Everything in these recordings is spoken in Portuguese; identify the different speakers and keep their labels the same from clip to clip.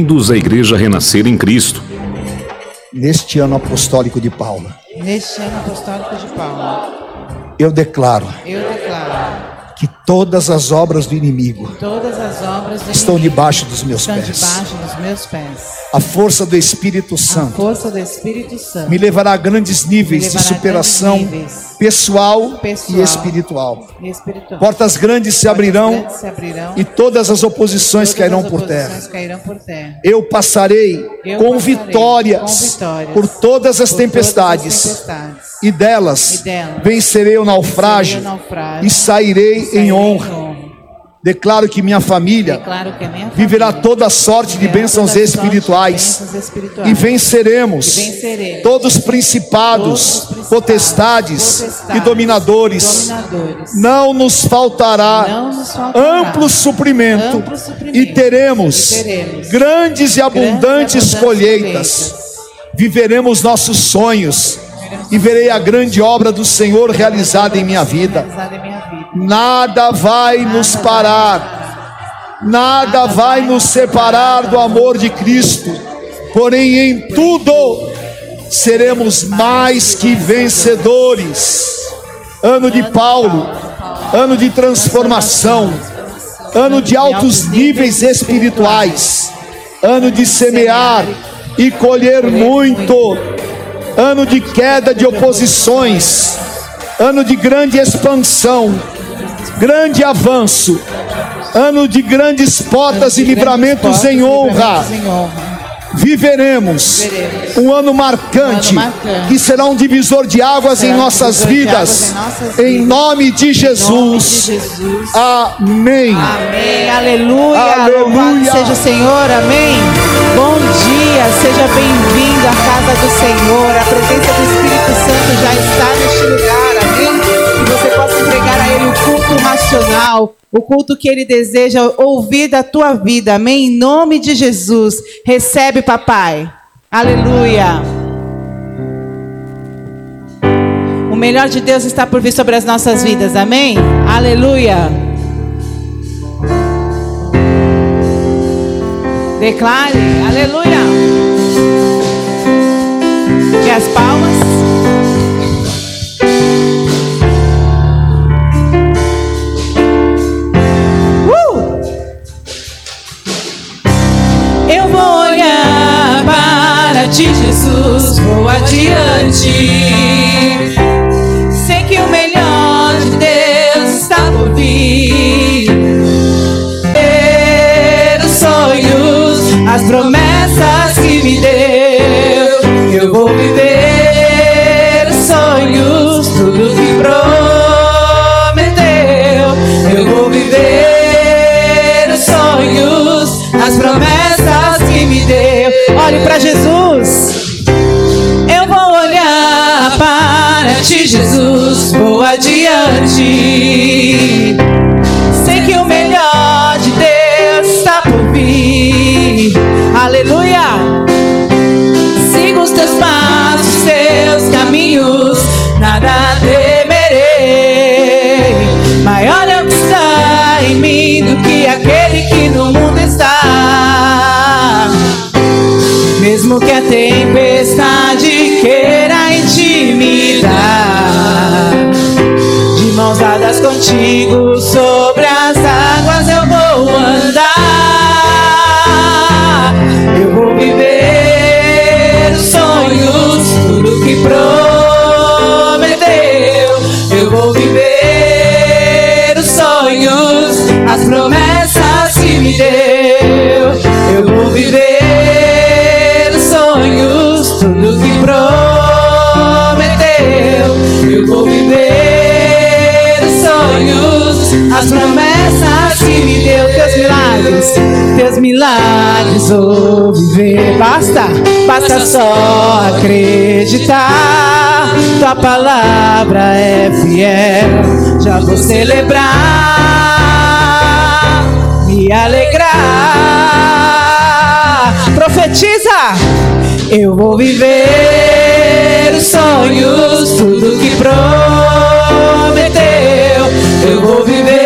Speaker 1: Bem-vindos à Igreja Renascer em Cristo.
Speaker 2: Neste ano apostólico de Paulo,
Speaker 3: Neste ano apostólico de Paulo,
Speaker 2: eu declaro
Speaker 3: eu declaro
Speaker 2: que todas as obras do inimigo
Speaker 3: todas as obras do
Speaker 2: estão
Speaker 3: inimigo
Speaker 2: debaixo dos meus
Speaker 3: estão
Speaker 2: pés.
Speaker 3: debaixo dos meus pés.
Speaker 2: A força do Espírito
Speaker 3: A
Speaker 2: Santo
Speaker 3: força do Espírito Santo
Speaker 2: me levará a grandes níveis de
Speaker 3: a
Speaker 2: superação
Speaker 3: níveis
Speaker 2: pessoal
Speaker 3: pessoal
Speaker 2: e espiritual.
Speaker 3: e espiritual.
Speaker 2: Portas grandes se
Speaker 3: Portas
Speaker 2: abrirão
Speaker 3: grandes se abrirão
Speaker 2: e todas as oposições
Speaker 3: todas
Speaker 2: cairão
Speaker 3: as
Speaker 2: por
Speaker 3: oposições
Speaker 2: terra.
Speaker 3: cairão por terra.
Speaker 2: Eu passarei
Speaker 3: Eu
Speaker 2: com
Speaker 3: passarei
Speaker 2: vitórias
Speaker 3: com vitórias
Speaker 2: por todas as
Speaker 3: por
Speaker 2: tempestades
Speaker 3: todas as tempestades.
Speaker 2: e delas
Speaker 3: E delas
Speaker 2: vencerei o naufrágio
Speaker 3: Vencerei o naufrágio
Speaker 2: e sairei
Speaker 3: Sairei
Speaker 2: em honra. Declaro que minha família
Speaker 3: que minha
Speaker 2: viverá
Speaker 3: família
Speaker 2: toda sorte de bênçãos
Speaker 3: toda sorte de
Speaker 2: espirituais
Speaker 3: bênçãos espirituais.
Speaker 2: e venceremos
Speaker 3: E venceremos
Speaker 2: todos os principados,
Speaker 3: todos os principados,
Speaker 2: potestades e
Speaker 3: potestades,
Speaker 2: dominadores.
Speaker 3: dominadores.
Speaker 2: Não nos faltará
Speaker 3: Não nos faltará
Speaker 2: amplo suprimento
Speaker 3: amplo suprimento.
Speaker 2: e teremos
Speaker 3: E teremos
Speaker 2: grandes e abundantes
Speaker 3: abundantes
Speaker 2: colheitas.
Speaker 3: colheitas.
Speaker 2: Viveremos nossos sonhos e verei a grande obra do Senhor realizada em minha vida. Nada vai nos parar. Nada vai nos separar do amor de Cristo. Porém, em tudo seremos mais que vencedores. Ano de Paulo, ano de transformação, ano de altos níveis espirituais, ano de semear e colher muito, ano de queda de oposições, ano de grande expansão, grande avanço, ano de grandes portas e livramentos em honra. Viveremos
Speaker 3: Viveremos.
Speaker 2: um ano marcante,
Speaker 3: Um ano marcante.
Speaker 2: que será um divisor de águas em nossas vidas,
Speaker 3: em nossas
Speaker 2: em
Speaker 3: vidas.
Speaker 2: nome de
Speaker 3: Em nome de
Speaker 2: Jesus.
Speaker 3: Jesus.
Speaker 2: Amém.
Speaker 3: Amém. Aleluia.
Speaker 2: Aleluia.
Speaker 3: Seja o Senhor. Amém. Bom dia. Seja bem-vindo à casa do Senhor. A presença do Espírito Santo já está neste lugar. Amém. Você possa entregar a Ele o culto racional. O culto que Ele deseja ouvir da tua vida. Amém. Em nome de Jesus. Recebe, papai. Aleluia. O melhor de Deus está por vir sobre as nossas vidas. Amém. Aleluia. Declare, aleluia. E as palmas. Adiante. Sei que o melhor de Deus está por vir ter os sonhos, as promessas que me deu. Eu vou viver os sonhos, tudo que prometeu. Eu vou viver os sonhos, as promessas que me deu. Olhe para Jesus. Ti, Jesus, vou adiante. Sei que o melhor de Deus está por vir. Aleluia. Siga os teus passos, teus caminhos, nada temerei. Maior é o que está em mim do que aquele que no mundo está. Mesmo que a tempestade contigo sobre as águas eu vou andar. Eu vou viver os sonhos, tudo que prometeu. Teus milagres, teus milagres vou viver. Basta, basta só acreditar. Tua palavra é fiel. Já vou celebrar, me alegrar. Profetiza, eu vou viver os sonhos, tudo que prometeu. Eu vou viver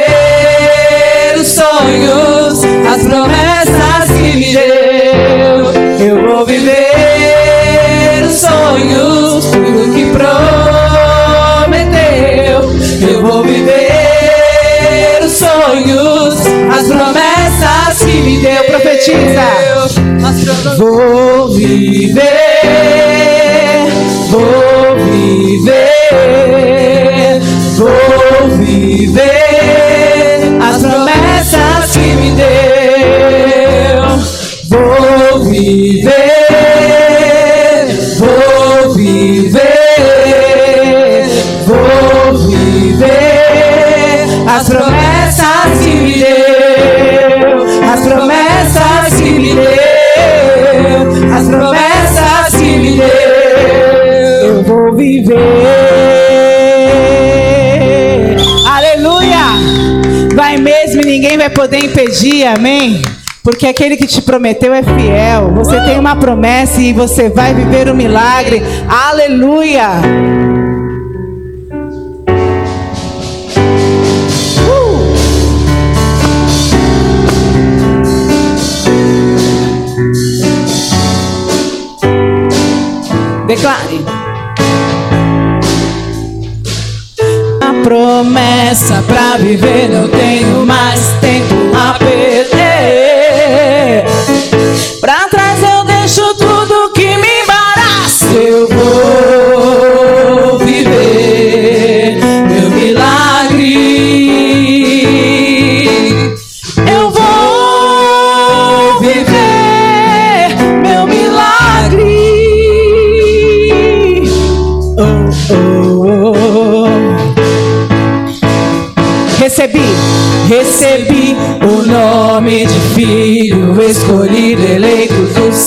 Speaker 3: promessas que me deu. Eu vou viver os sonhos, tudo que prometeu. Eu vou viver os sonhos, as promessas que me deu. Profetiza. Vou viver, vou viver, vou viver as promessas que me deu. Viver, vou viver, vou viver as promessas que me deu, as promessas que me deu, as promessas que me deu. Eu vou viver. Aleluia! Vai mesmo e ninguém vai poder impedir, amém? Porque aquele que te prometeu é fiel. Você tem uma promessa e você vai viver um milagre. Aleluia! Uh! Declare. A promessa pra viver não tenho mais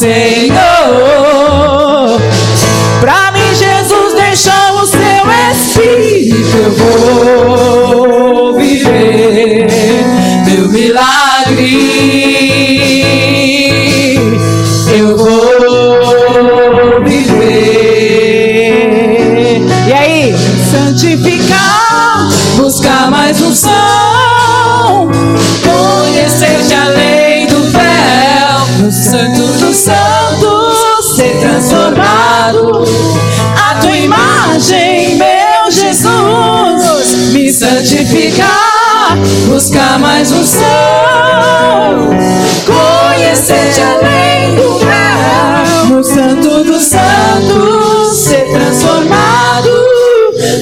Speaker 3: eleito mais um som, conhecer-te além do véu, no santo dos santos, ser transformado.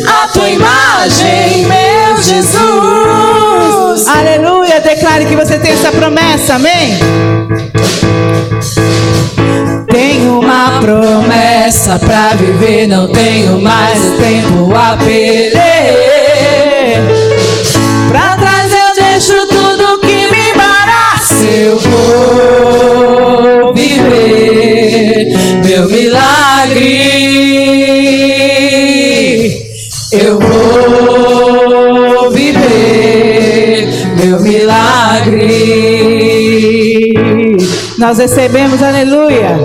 Speaker 3: A tua imagem, meu Jesus. Aleluia, declare que você tem essa promessa, amém? Tenho uma promessa pra viver, não tenho mais tempo a perder. Pra trás Eu vou viver meu milagre. Nós recebemos, aleluia.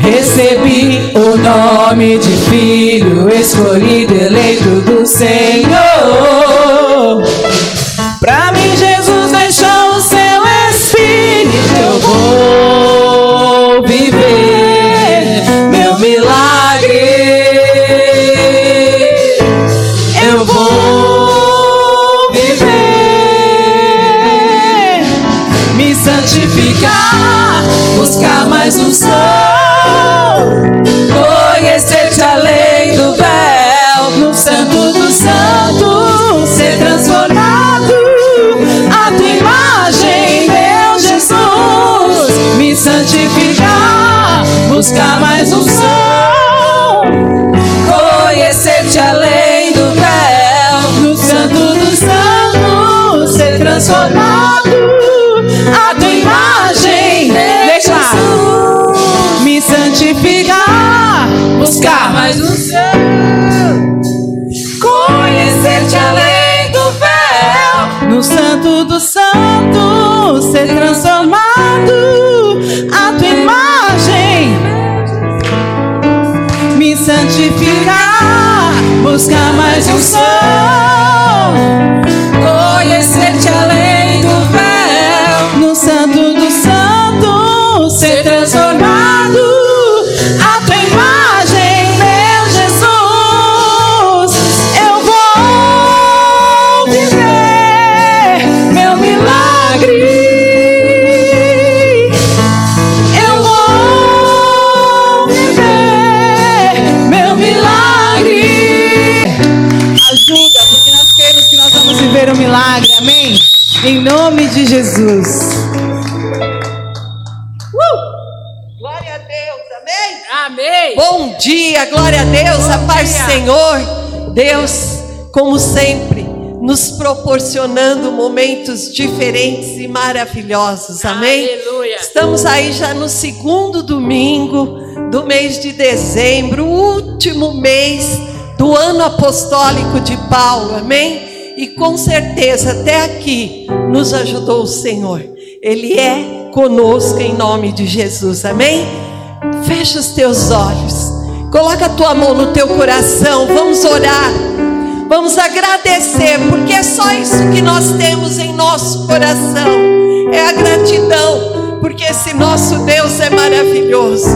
Speaker 3: Recebi o nome de filho escolhido, eleito do Senhor. Buscar mais um céu, conhecer-te além do véu, no santo dos santos, ser transformado. A tua imagem, me santificar, buscar mais um som, de Jesus.
Speaker 4: Uh! Glória a Deus, amém?
Speaker 5: Amém.
Speaker 4: Bom dia, glória a Deus, a paz do Senhor. Deus, como sempre, nos proporcionando momentos diferentes e maravilhosos, amém?
Speaker 5: Aleluia.
Speaker 4: Estamos aí já no segundo domingo do mês de dezembro, último mês do ano apostólico de Paulo, amém? E com certeza até aqui nos ajudou o Senhor. Ele é conosco em nome de Jesus, amém? Fecha os teus olhos, coloca a tua mão no teu coração, vamos orar. Vamos agradecer, porque é só isso que nós temos em nosso coração. É a gratidão, porque esse nosso Deus é maravilhoso.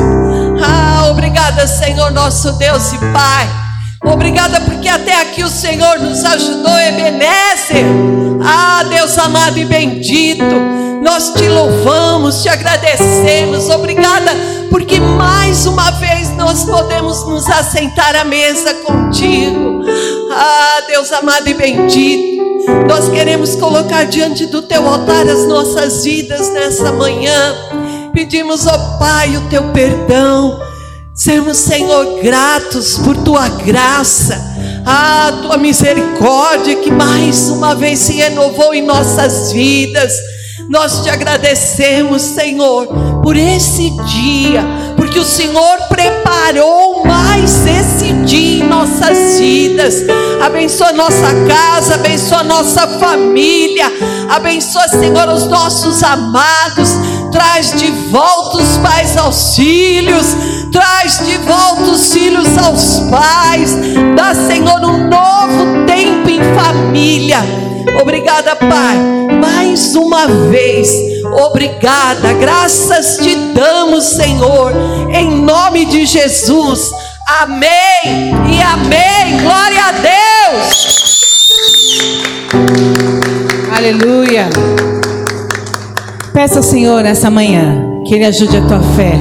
Speaker 4: Ah, obrigada, Senhor, nosso Deus e Pai. Obrigada porque até aqui o Senhor nos ajudou, Ebenezer. Ah, Deus amado e bendito, nós te louvamos, te agradecemos. Obrigada porque mais uma vez nós podemos nos assentar à mesa contigo. Ah, Deus amado e bendito, nós queremos colocar diante do teu altar as nossas vidas nessa manhã. Pedimos, ó Pai, o teu perdão. Sermos, Senhor, gratos por tua graça, a tua misericórdia que mais uma vez se renovou em nossas vidas. Nós te agradecemos, Senhor, por esse dia, porque o Senhor preparou mais esse dia em nossas vidas. Abençoa nossa casa, abençoa nossa família, abençoa, Senhor, os nossos amados. Traz de volta os pais aos filhos, traz de volta os filhos aos pais. Dá, Senhor, um novo tempo em família. Obrigada, Pai, mais uma vez. Obrigada, graças te damos, Senhor, em nome de Jesus. Amém e amém. Glória a Deus.
Speaker 3: Aleluia. Peça ao Senhor nessa manhã que Ele ajude a tua fé,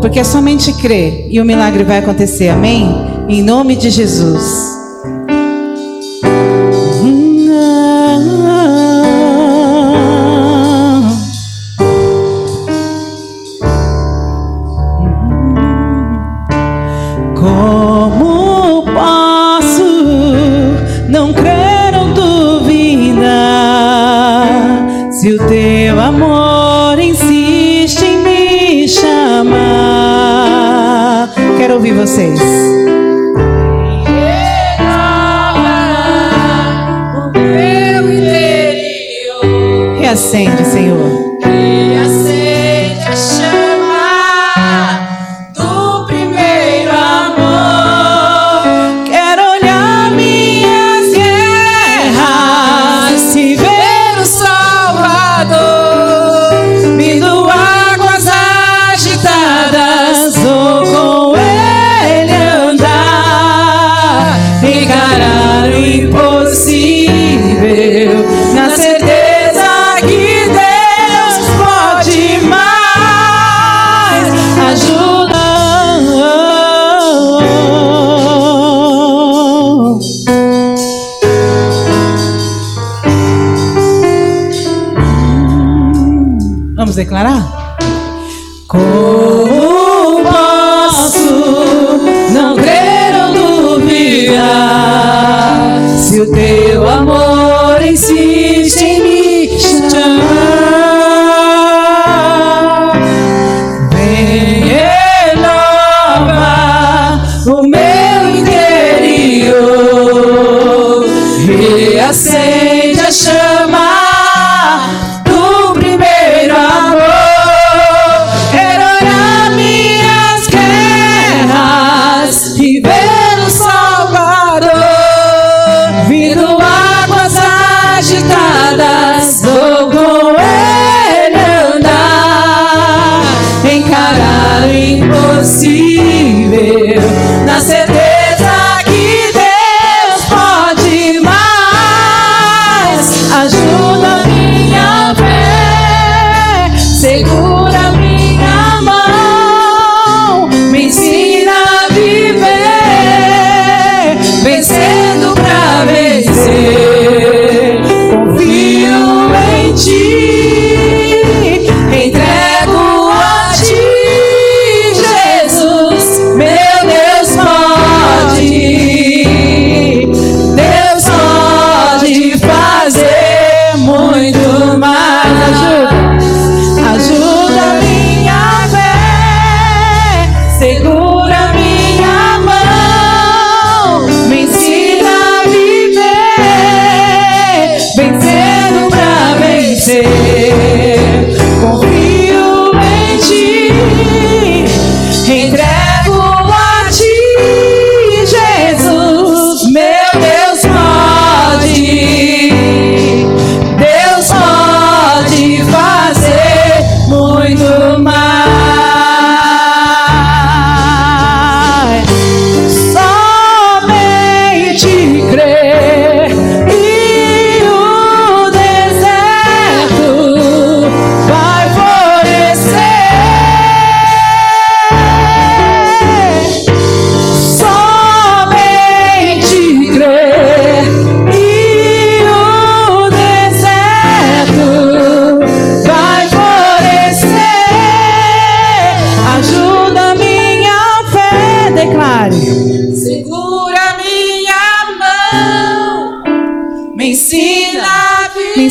Speaker 3: porque é somente crer e o milagre vai acontecer, amém? Em nome de Jesus.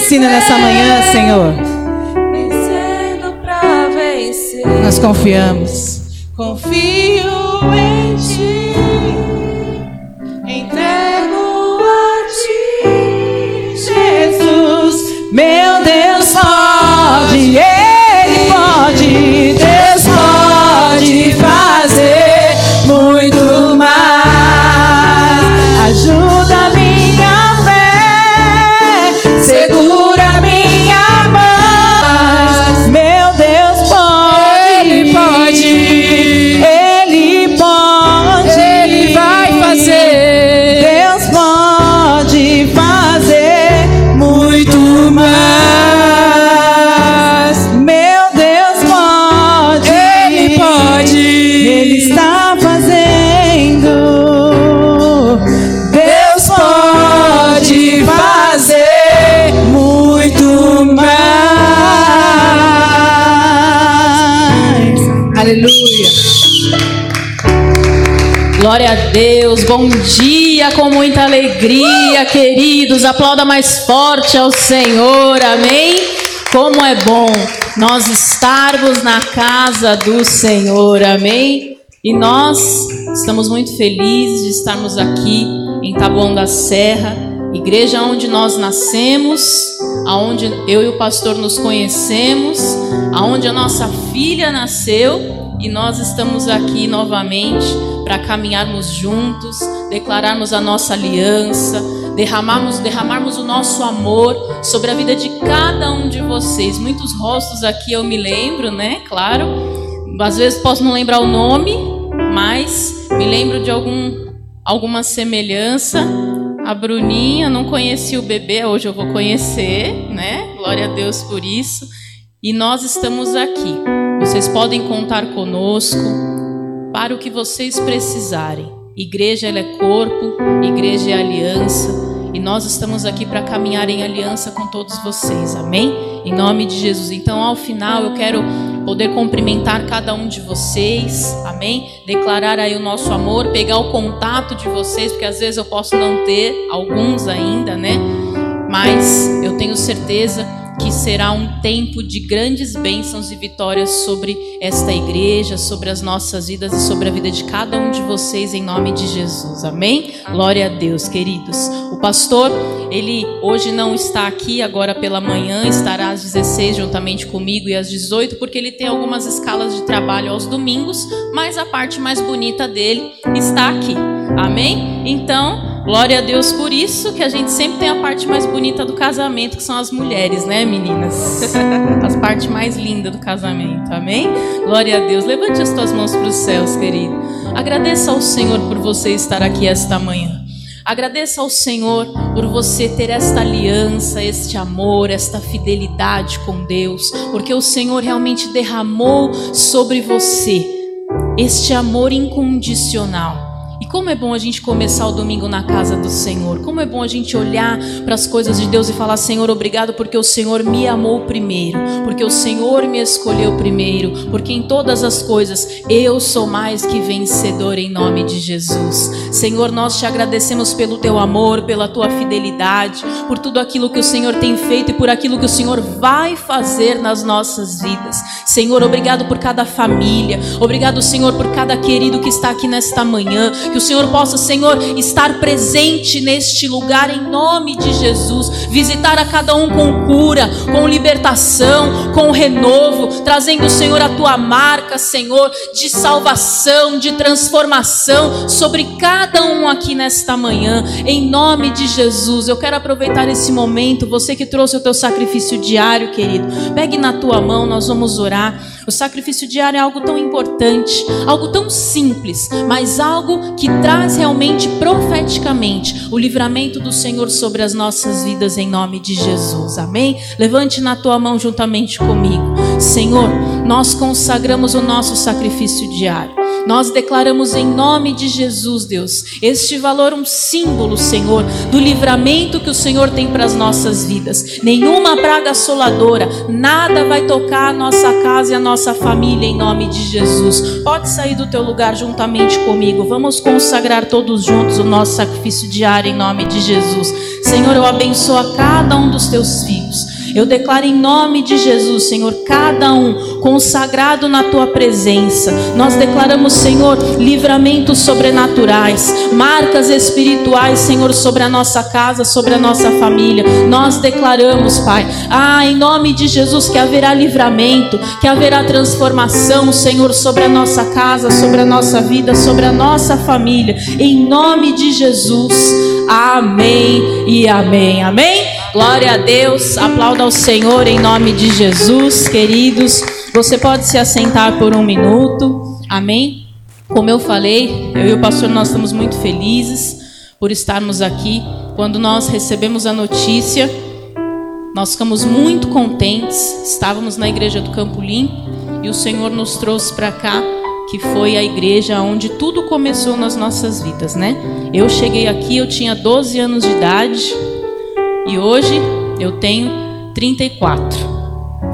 Speaker 3: Vida nessa manhã, Senhor.
Speaker 5: Vencendo pra vencer.
Speaker 3: Nós confiamos.
Speaker 6: Bom dia com muita alegria, queridos. Aplauda mais forte ao Senhor, amém? Como é bom nós estarmos na casa do Senhor, amém? E nós estamos muito felizes de estarmos aqui em Taboão da Serra, igreja onde nós nascemos, aonde eu e o pastor nos conhecemos, aonde a nossa filha nasceu e nós estamos aqui novamente para caminharmos juntos, declararmos a nossa aliança, derramarmos, derramarmos o nosso amor sobre a vida de cada um de vocês. Muitos rostos aqui eu me lembro, né? Claro. Às vezes posso não lembrar o nome, mas me lembro de algum, alguma semelhança. A Bruninha, não conheci o bebê, hoje eu vou conhecer, né? Glória a Deus por isso. E nós estamos aqui. Vocês podem contar conosco para o que vocês precisarem. Igreja ela é corpo, igreja é aliança. E nós estamos aqui para caminhar em aliança com todos vocês, amém? Em nome de Jesus. Então, ao final, eu quero poder cumprimentar cada um de vocês, amém? Declarar aí o nosso amor, pegar o contato de vocês, porque às vezes eu posso não ter alguns ainda, né? Mas eu tenho certeza que será um tempo de grandes bênçãos e vitórias sobre esta igreja, sobre as nossas vidas e sobre a vida de cada um de vocês, em nome de Jesus. Amém? Glória a Deus, queridos. O pastor, ele hoje não está aqui, agora pela manhã, estará às 16 juntamente comigo e às 18, porque ele tem algumas escalas de trabalho aos domingos, mas a parte mais bonita dele está aqui. Amém? Então, glória a Deus por isso, que a gente sempre tem a parte mais bonita do casamento, que são as mulheres, né, meninas? As partes mais lindas do casamento. Amém? Glória a Deus. Levante as tuas mãos para os céus, querido. Agradeça ao Senhor por você estar aqui esta manhã. Agradeça ao Senhor por você ter esta aliança, este amor, esta fidelidade com Deus, porque o Senhor realmente derramou sobre você este amor incondicional. E como é bom a gente começar o domingo na casa do Senhor. Como é bom a gente olhar para as coisas de Deus e falar: Senhor, obrigado porque o Senhor me amou primeiro, porque o Senhor me escolheu primeiro, porque em todas as coisas eu sou mais que vencedor em nome de Jesus. Senhor, nós te agradecemos pelo teu amor, pela tua fidelidade, por tudo aquilo que o Senhor tem feito e por aquilo que o Senhor vai fazer nas nossas vidas. Senhor, obrigado por cada família, obrigado, Senhor, por cada querido que está aqui nesta manhã. Que o Senhor possa, Senhor, estar presente neste lugar em nome de Jesus. Visitar a cada um com cura, com libertação, com renovo, trazendo, Senhor, a tua marca, Senhor, de salvação, de transformação sobre cada um aqui nesta manhã. Em nome de Jesus, eu quero aproveitar esse momento. Você que trouxe o teu sacrifício diário, querido, pegue na tua mão, nós vamos orar. O sacrifício diário é algo tão importante, algo tão simples, mas algo que traz realmente profeticamente o livramento do Senhor sobre as nossas vidas em nome de Jesus. Amém? Levante na tua mão juntamente comigo. Senhor, nós consagramos o nosso sacrifício diário. Nós declaramos em nome de Jesus, Deus, este valor um símbolo, Senhor, do livramento que o Senhor tem para as nossas vidas. Nenhuma praga assoladora, nada vai tocar a nossa casa e a nossa família em nome de Jesus. Pode sair do teu lugar juntamente comigo. Vamos consagrar todos juntos o nosso sacrifício diário em nome de Jesus. Senhor, eu abençoo a cada um dos teus filhos. Eu declaro em nome de Jesus, Senhor, cada um consagrado na tua presença. Nós declaramos, Senhor, livramentos sobrenaturais, marcas espirituais, Senhor, sobre a nossa casa, sobre a nossa família. Nós declaramos, Pai, ah, em nome de Jesus, que haverá livramento, que haverá transformação, Senhor, sobre a nossa casa, sobre a nossa vida, sobre a nossa família. Em nome de Jesus. Amém e amém. Amém? Glória a Deus. Aplauda ao Senhor em nome de Jesus, queridos. Você pode se assentar por um minuto. Amém? Como eu falei, eu e o pastor nós estamos muito felizes por estarmos aqui. Quando nós recebemos a notícia, nós ficamos muito contentes. Estávamos na igreja do Campo Limpo e o Senhor nos trouxe para cá que foi a igreja onde tudo começou nas nossas vidas, né? Eu cheguei aqui, eu tinha 12 anos de idade e hoje eu tenho 34.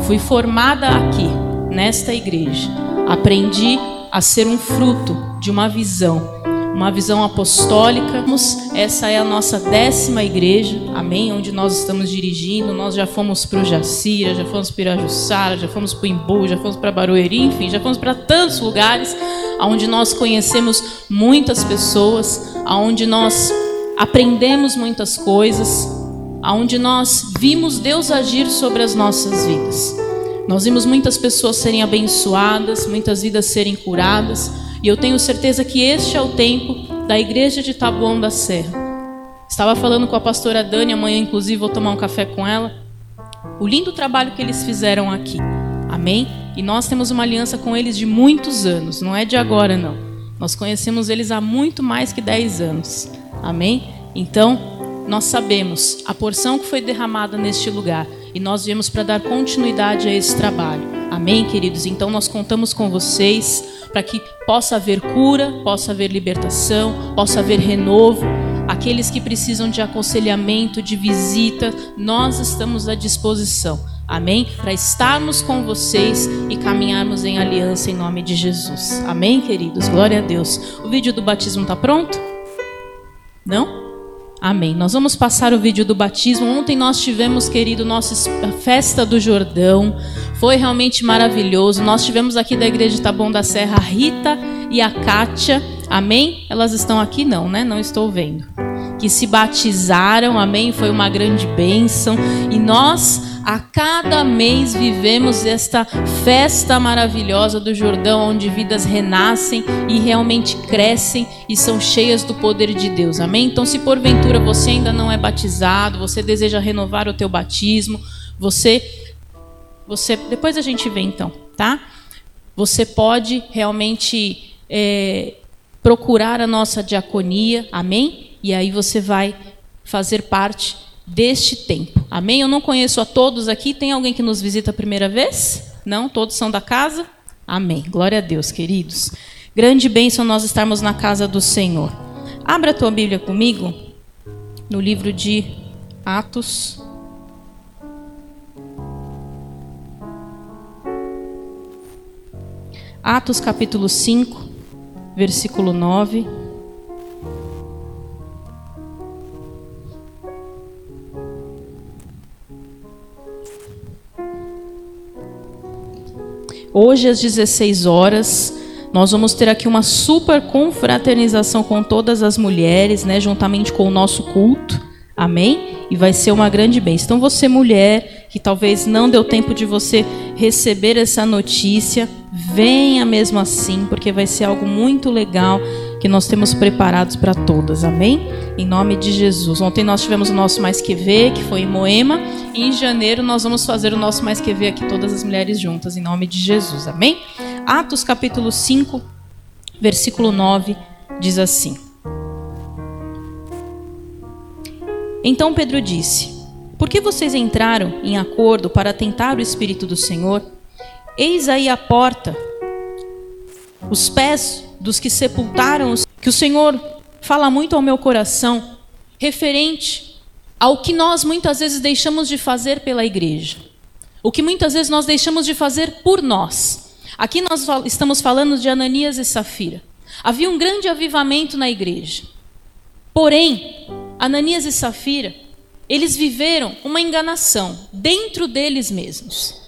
Speaker 6: Fui formada aqui, nesta igreja. Aprendi a ser um fruto de uma visão uma visão apostólica. Essa é a nossa décima igreja, amém? Onde nós estamos dirigindo. Nós já fomos para o Jacira, já fomos para Irajussara, já fomos para o Imbu, já fomos para Barueri, enfim, já fomos para tantos lugares onde nós conhecemos muitas pessoas, onde nós aprendemos muitas coisas, onde nós vimos Deus agir sobre as nossas vidas. Nós vimos muitas pessoas serem abençoadas, muitas vidas serem curadas. E eu tenho certeza que este é o tempo da igreja de Taboão da Serra. Estava falando com a pastora Dani, amanhã inclusive vou tomar um café com ela. O lindo trabalho que eles fizeram aqui. Amém? E nós temos uma aliança com eles de muitos anos, não é de agora não. Nós conhecemos eles há muito mais que 10 anos. Amém? Então, nós sabemos a porção que foi derramada neste lugar e nós viemos para dar continuidade a esse trabalho. Amém, queridos? Então nós contamos com vocês para que possa haver cura, possa haver libertação, possa haver renovo. Aqueles que precisam de aconselhamento, de visita, nós estamos à disposição. Amém? Para estarmos com vocês e caminharmos em aliança em nome de Jesus. Amém, queridos? Glória a Deus. O vídeo do batismo está pronto? Não? Amém. Nós vamos passar o vídeo do batismo. Ontem nós tivemos, querido, nossa festa do Jordão. Foi realmente maravilhoso. Nós tivemos aqui da igreja de Taboão da Serra a Rita e a Kátia. Amém? Elas estão aqui? Não, né? Não estou vendo. Que se batizaram. Amém? Foi uma grande bênção. E nós a cada mês vivemos esta festa maravilhosa do Jordão, onde vidas renascem e realmente crescem e são cheias do poder de Deus. Amém? Então, se porventura você ainda não é batizado, você deseja renovar o teu batismo, você você depois a gente vê então, tá? Você pode realmente é, procurar a nossa diaconia, amém? E aí você vai fazer parte deste tempo. Amém? Eu não conheço a todos aqui. Tem alguém que nos visita a primeira vez? Não? Todos são da casa? Amém. Glória a Deus, queridos. Grande bênção nós estarmos na casa do Senhor. Abra a tua Bíblia comigo no livro de Atos. Atos capítulo 5, versículo 9. Hoje, às 16 horas, nós vamos ter aqui uma super confraternização com todas as mulheres, né, juntamente com o nosso culto. Amém? E vai ser uma grande bênção. Então, você, mulher, que talvez não deu tempo de você receber essa notícia, venha mesmo assim, porque vai ser algo muito legal que nós temos preparados para todas. Amém? Em nome de Jesus. Ontem nós tivemos o nosso Mais Que Ver, que foi em Moema. E em janeiro nós vamos fazer o nosso Mais Que Ver aqui, todas as mulheres juntas, em nome de Jesus. Amém? Atos capítulo 5, versículo 9, diz assim. Então Pedro disse: Por que vocês entraram em acordo para tentar o Espírito do Senhor? Eis aí a porta, os pés dos que sepultaram, que o Senhor fala muito ao meu coração, referente ao que nós muitas vezes deixamos de fazer pela igreja, o que muitas vezes nós deixamos de fazer por nós. Aqui nós estamos falando de Ananias e Safira. Havia um grande avivamento na igreja. Porém, Ananias e Safira, eles viveram uma enganação dentro deles mesmos.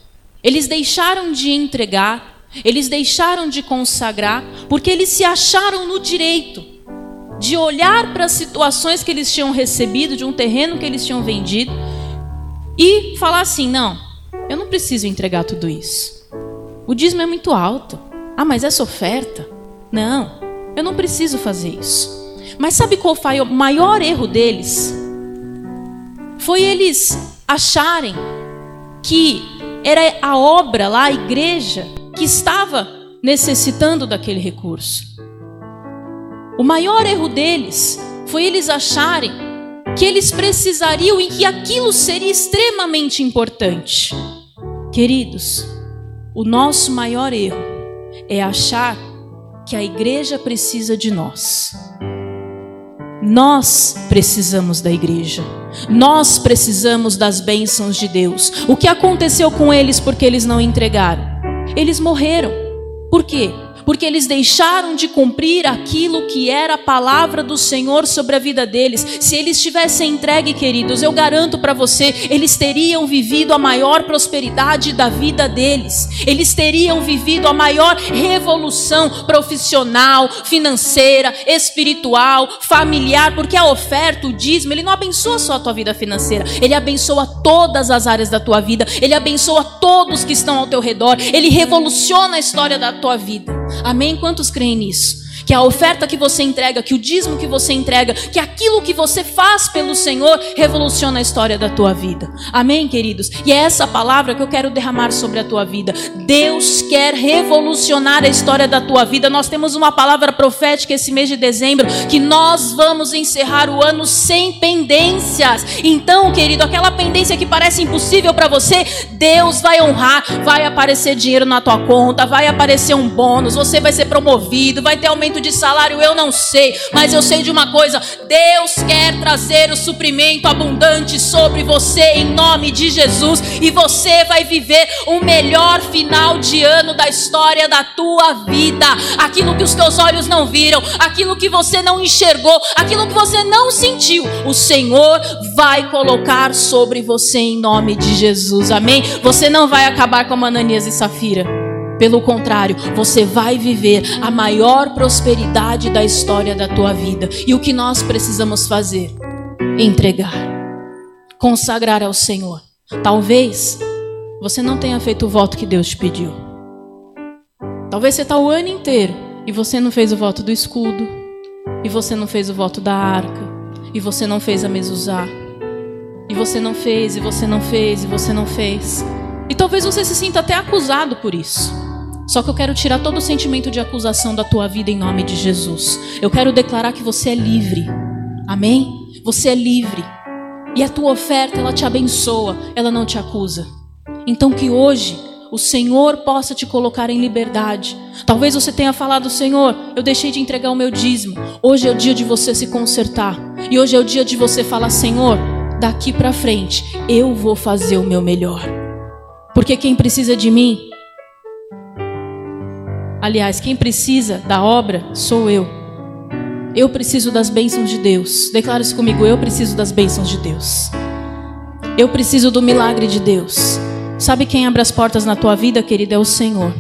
Speaker 6: Eles deixaram de entregar, eles deixaram de consagrar, porque eles se acharam no direito de olhar para as situações que eles tinham recebido, de um terreno que eles tinham vendido, e falar assim: não, eu não preciso entregar tudo isso. O dízimo é muito alto. Ah, mas essa oferta? Não, eu não preciso fazer isso. Mas sabe qual foi o maior erro deles? Foi eles acharem que era a obra lá, a igreja, que estava necessitando daquele recurso. O maior erro deles foi eles acharem que eles precisariam e que aquilo seria extremamente importante. Queridos, o nosso maior erro é achar que a igreja precisa de nós. Nós precisamos da igreja. Nós precisamos das bênçãos de Deus. O que aconteceu com eles porque eles não entregaram? Eles morreram. Por quê? Porque eles deixaram de cumprir aquilo que era a palavra do Senhor sobre a vida deles. Se eles tivessem entregue, queridos, eu garanto para você, eles teriam vivido a maior prosperidade da vida deles. Eles teriam vivido a maior revolução profissional, financeira, espiritual, familiar, porque a oferta, o dízimo, ele não abençoa só a tua vida financeira, ele abençoa todas as áreas da tua vida, ele abençoa todos que estão ao teu redor, ele revoluciona a história da tua vida. Amém? Quantos creem nisso? Que a oferta que você entrega, que o dízimo que você entrega, que aquilo que você faz pelo Senhor revoluciona a história da tua vida. Amém, queridos? E é essa palavra que eu quero derramar sobre a tua vida. Deus quer revolucionar a história da tua vida. Nós temos uma palavra profética esse mês de dezembro que nós vamos encerrar o ano sem pendências. Então, querido, aquela pendência que parece impossível para você, Deus vai honrar, vai aparecer dinheiro na tua conta, vai aparecer um bônus, você vai ser promovido, vai ter aumento de salário eu não sei, mas eu sei de uma coisa: Deus quer trazer o suprimento abundante sobre você em nome de Jesus, e você vai viver o melhor final de ano da história da tua vida. Aquilo que os teus olhos não viram, aquilo que você não enxergou, aquilo que você não sentiu, o Senhor vai colocar sobre você em nome de Jesus. Amém? Você não vai acabar com Ananias e Safira. Pelo contrário, você vai viver a maior prosperidade da história da tua vida. E o que nós precisamos fazer? Entregar. Consagrar ao Senhor. Talvez você não tenha feito o voto que Deus te pediu. Talvez você está o ano inteiro e você não fez o voto do escudo, e você não fez o voto da arca, e você não fez a mezuzá, e você não fez, e você não fez, e você não fez. E talvez você se sinta até acusado por isso. Só que eu quero tirar todo o sentimento de acusação da tua vida em nome de Jesus. Eu quero declarar que você é livre. Amém? Você é livre. E a tua oferta, ela te abençoa, ela não te acusa. Então que hoje o Senhor possa te colocar em liberdade. Talvez você tenha falado, Senhor, eu deixei de entregar o meu dízimo. Hoje é o dia de você se consertar. E hoje é o dia de você falar, Senhor, daqui para frente eu vou fazer o meu melhor. Porque quem precisa de mim Aliás, quem precisa da obra sou eu. Eu preciso das bênçãos de Deus. Declara isso comigo. Eu preciso das bênçãos de Deus. Eu preciso do milagre de Deus. Sabe quem abre as portas na tua vida, querida? É o Senhor.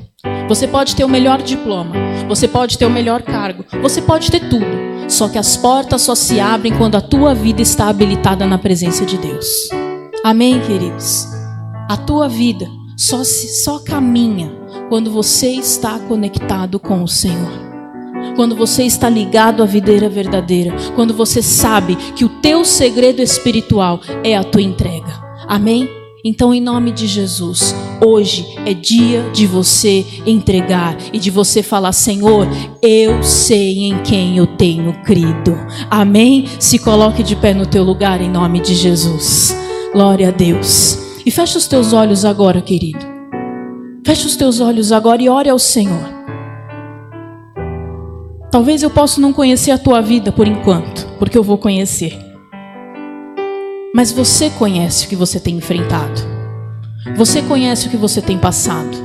Speaker 6: Você pode ter o melhor diploma, você pode ter o melhor cargo, você pode ter tudo. Só que as portas só se abrem quando a tua vida está habilitada na presença de Deus. Amém, queridos? A tua vida só, se, só caminha quando você está conectado com o Senhor. Quando você está ligado à videira verdadeira, quando você sabe que o teu segredo espiritual é a tua entrega. Amém? Então, em nome de Jesus, hoje é dia de você entregar e de você falar: Senhor, eu sei em quem eu tenho crido. Amém? Se coloque de pé no teu lugar em nome de Jesus. Glória a Deus. E feche os teus olhos agora, querido. Feche os teus olhos agora e ore ao Senhor. Talvez eu possa não conhecer a tua vida por enquanto, porque eu vou conhecer. Mas você conhece o que você tem enfrentado. Você conhece o que você tem passado.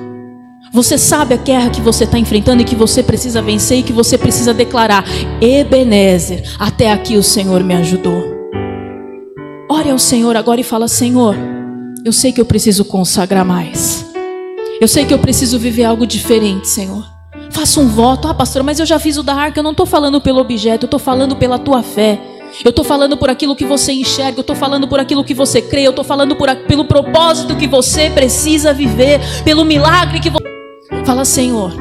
Speaker 6: Você sabe a guerra que você está enfrentando e que você precisa vencer e que você precisa declarar: Ebenezer, até aqui o Senhor me ajudou. Ore ao Senhor agora e fala: Senhor, eu sei que eu preciso consagrar mais. Eu sei que eu preciso viver algo diferente, Senhor. Faça um voto. Ah, pastor, mas eu já fiz o da arca. Eu não estou falando pelo objeto, eu estou falando pela tua fé. Eu estou falando por aquilo que você enxerga, eu estou falando por aquilo que você crê, eu estou falando por, pelo propósito que você precisa viver, pelo milagre que você. Fala, Senhor,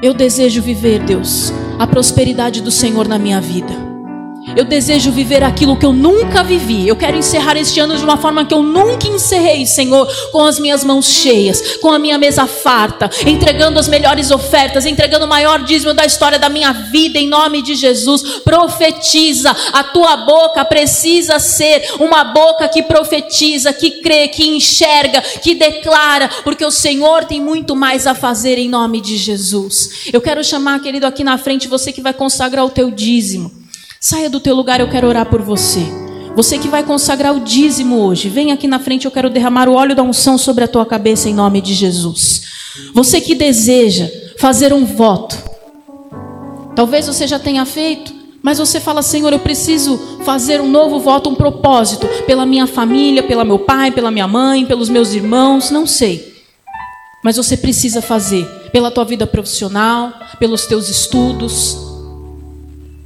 Speaker 6: eu desejo viver, Deus, a prosperidade do Senhor na minha vida. Eu desejo viver aquilo que eu nunca vivi. Eu quero encerrar este ano de uma forma que eu nunca encerrei, Senhor, com as minhas mãos cheias, com a minha mesa farta, entregando as melhores ofertas, entregando o maior dízimo da história da minha vida, em nome de Jesus. Profetiza, a tua boca precisa ser uma boca que profetiza, que crê, que enxerga, que declara, porque o Senhor tem muito mais a fazer em nome de Jesus. Eu quero chamar, querido, aqui na frente, você que vai consagrar o teu dízimo. Saia do teu lugar, eu quero orar por você. Você que vai consagrar o dízimo hoje, vem aqui na frente, eu quero derramar o óleo da unção sobre a tua cabeça em nome de Jesus. Você que deseja fazer um voto, talvez você já tenha feito, mas você fala, Senhor, eu preciso fazer um novo voto, um propósito, pela minha família, pela meu pai, pela minha mãe, pelos meus irmãos, não sei. Mas você precisa fazer pela tua vida profissional, pelos teus estudos,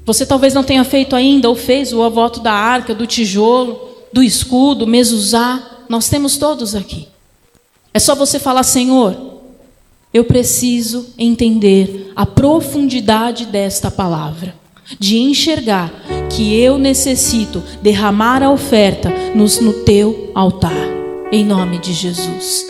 Speaker 6: você talvez não tenha feito ainda ou fez o voto da arca, do tijolo, do escudo, mezuzá. Nós temos todos aqui. É só você falar, Senhor, eu preciso entender a profundidade desta palavra, de enxergar que eu necessito derramar a oferta no, no teu altar, em nome de Jesus.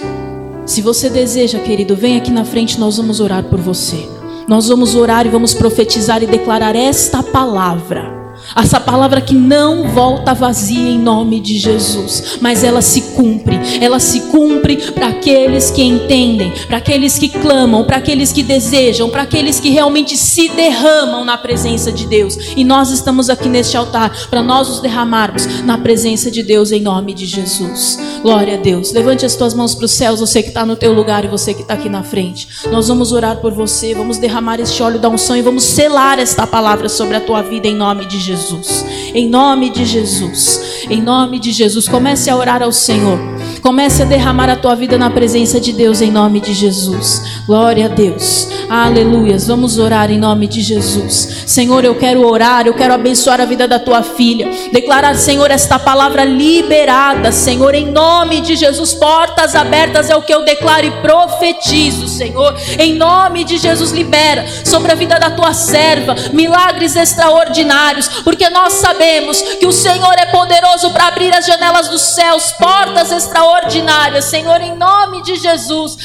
Speaker 6: Se você deseja, querido, vem aqui na frente, nós vamos orar por você. Nós vamos orar e vamos profetizar e declarar esta palavra essa palavra que não volta vazia em nome de Jesus, mas ela se cumpre. Ela se cumpre para aqueles que entendem, para aqueles que clamam, para aqueles que desejam, para aqueles que realmente se derramam na presença de Deus. E nós estamos aqui neste altar para nós nos derramarmos na presença de Deus em nome de Jesus. Glória a Deus. Levante as tuas mãos para os céus, você que está no teu lugar e você que está aqui na frente. Nós vamos orar por você, vamos derramar este óleo da unção e vamos selar esta palavra sobre a tua vida em nome de Jesus. Jesus. Em nome de Jesus. Em nome de Jesus. Comece a orar ao Senhor. Comece a derramar a tua vida na presença de Deus em nome de Jesus. Glória a Deus. Aleluias. Vamos orar em nome de Jesus. Senhor, eu quero orar, eu quero abençoar a vida da tua filha. Declarar, Senhor, esta palavra liberada, Senhor, em nome de Jesus. Portas abertas é o que eu declaro e profetizo, Senhor. Em nome de Jesus, libera sobre a vida da tua serva milagres extraordinários, porque nós sabemos que o Senhor é poderoso para abrir as janelas dos céus, portas extraordinárias extraordinária, Senhor, em nome de Jesus.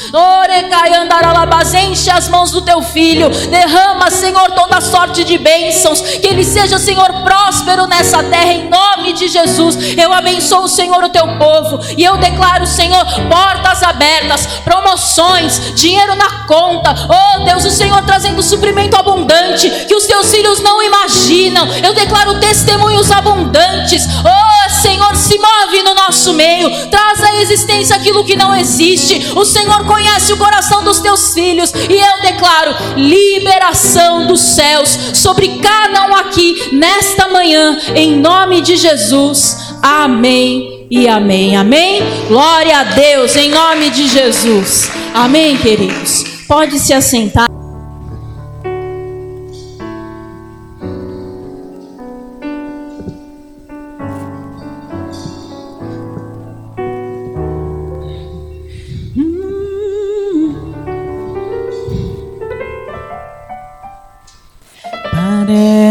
Speaker 6: Enche as mãos do teu filho, derrama, Senhor, toda sorte de bênçãos, que ele seja, Senhor, próspero nessa terra, em nome de Jesus. Eu abençoo, Senhor, o teu povo, e eu declaro, Senhor, portas abertas, promoções, dinheiro na conta. Oh Deus, o Senhor trazendo suprimento abundante, que os teus filhos não imaginam. Eu declaro testemunhos abundantes. Oh Senhor, se move no nosso meio, traz a existência aquilo que não existe. O Senhor conhece o coração dos teus filhos. E eu declaro liberação dos céus sobre cada um aqui nesta manhã, em nome de Jesus. Amém e amém. Amém. Glória a Deus, em nome de Jesus. Amém, queridos. Pode se assentar.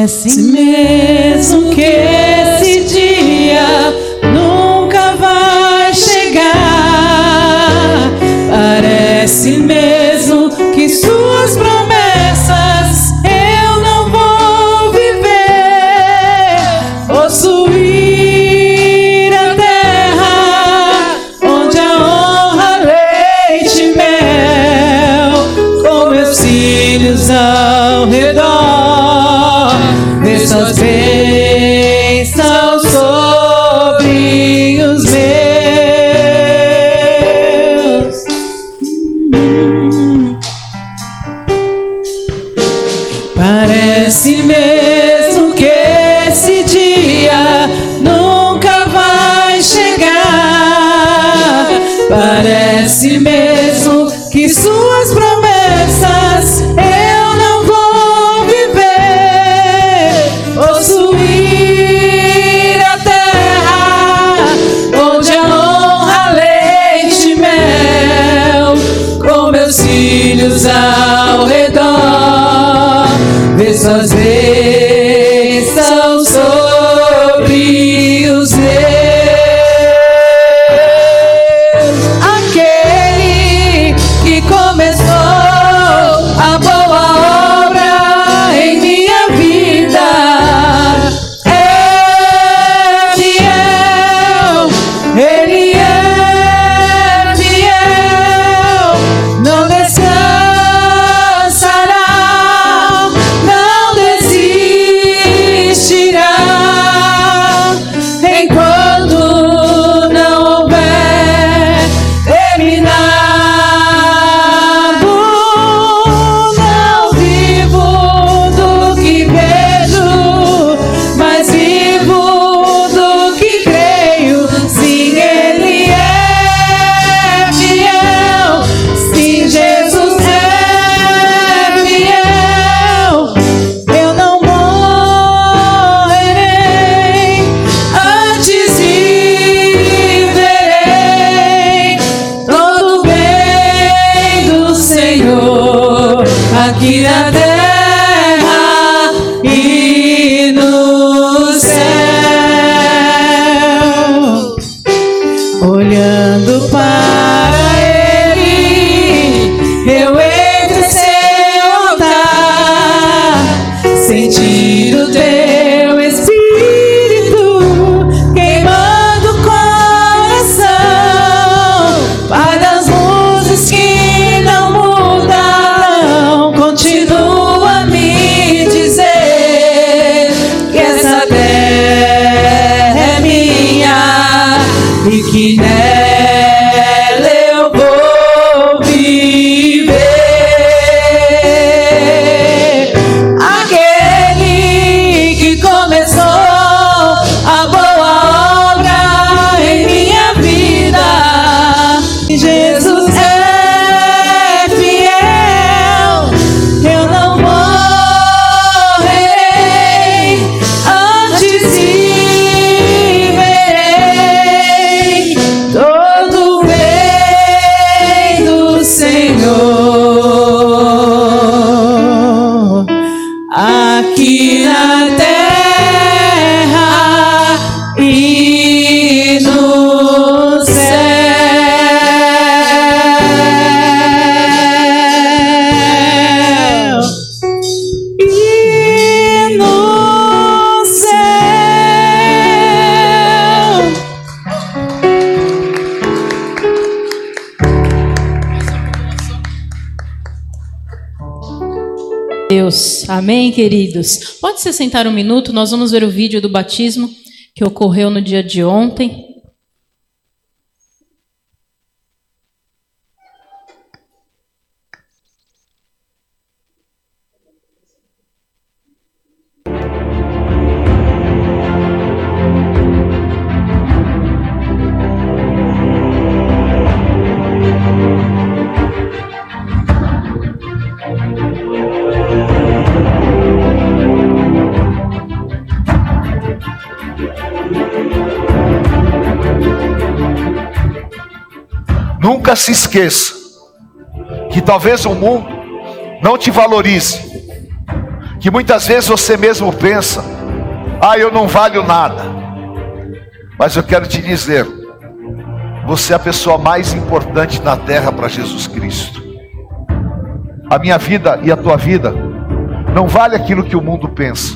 Speaker 3: Parece mesmo que aqui
Speaker 6: queridos? Pode se sentar um minuto, nós vamos ver o vídeo do batismo que ocorreu no dia de ontem.
Speaker 2: Nunca se esqueça que talvez o mundo não te valorize, que muitas vezes você mesmo pensa: ah, eu não valho nada. Mas eu quero te dizer, você é a pessoa mais importante na terra para Jesus Cristo. A minha vida e a tua vida não vale aquilo que o mundo pensa,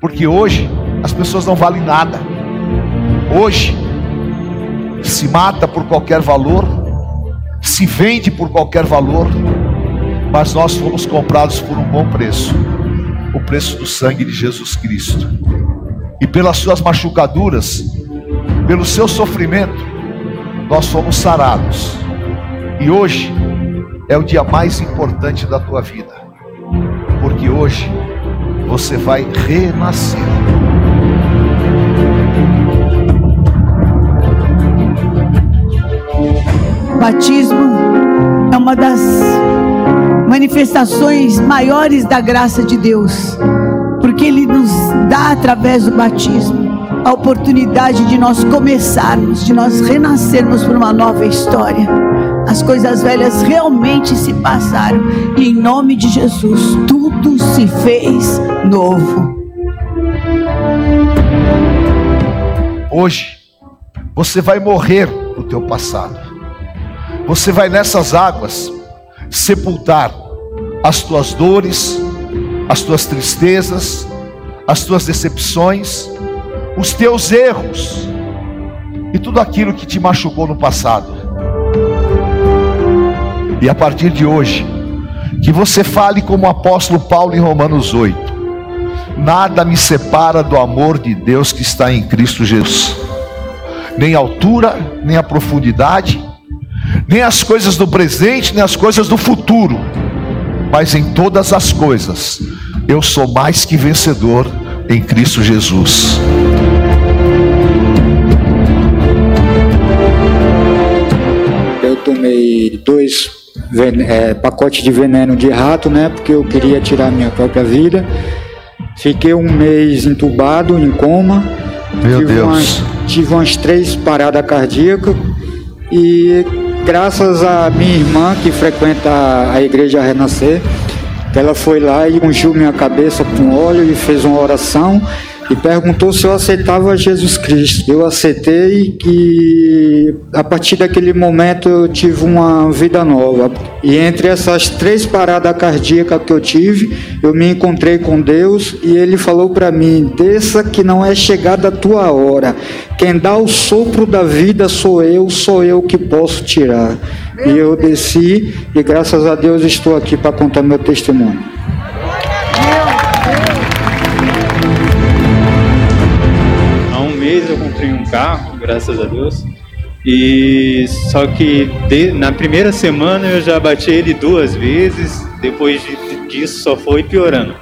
Speaker 2: porque hoje as pessoas não valem nada. Hoje se mata por qualquer valor, se vende por qualquer valor, mas nós fomos comprados por um bom preço o preço do sangue de Jesus Cristo. E pelas suas machucaduras, pelo seu sofrimento, nós fomos sarados. E hoje é o dia mais importante da tua vida, porque hoje você vai renascer.
Speaker 7: Batismo é uma das manifestações maiores da graça de Deus, porque Ele nos dá através do batismo a oportunidade de nós começarmos, de nós renascermos para uma nova história. As coisas velhas realmente se passaram e em nome de Jesus tudo se fez novo.
Speaker 2: Hoje você vai morrer para o teu passado. Você vai nessas águas sepultar as tuas dores, as tuas tristezas, as tuas decepções, os teus erros e tudo aquilo que te machucou no passado. E a partir de hoje, que você fale como o apóstolo Paulo em Romanos 8: Nada me separa do amor de Deus que está em Cristo Jesus, nem a altura, nem a profundidade, nem as coisas do presente, nem as coisas do futuro, mas em todas as coisas, eu sou mais que vencedor em Cristo Jesus.
Speaker 8: Eu tomei dois é, pacotes de veneno de rato, né? Porque eu queria tirar minha própria vida. Fiquei um mês entubado, em coma.
Speaker 2: Meu
Speaker 8: tive
Speaker 2: Deus.
Speaker 8: Umas, tive umas três paradas cardíacas. E graças a minha irmã, que frequenta a igreja Renascer, Ela foi lá e ungiu minha cabeça com óleo e fez uma oração e perguntou se eu aceitava Jesus Cristo. Eu aceitei e a partir daquele momento eu tive uma vida nova. E entre essas três paradas cardíacas que eu tive, eu me encontrei com Deus e ele falou para mim: "Desça que não é chegada a tua hora. Quem dá o sopro da vida sou eu, sou eu que posso tirar". E eu desci e graças a Deus estou aqui para contar meu testemunho.
Speaker 9: Carro, graças a Deus. E só que de- na primeira semana eu já bati ele duas vezes. Depois de- disso só foi piorando.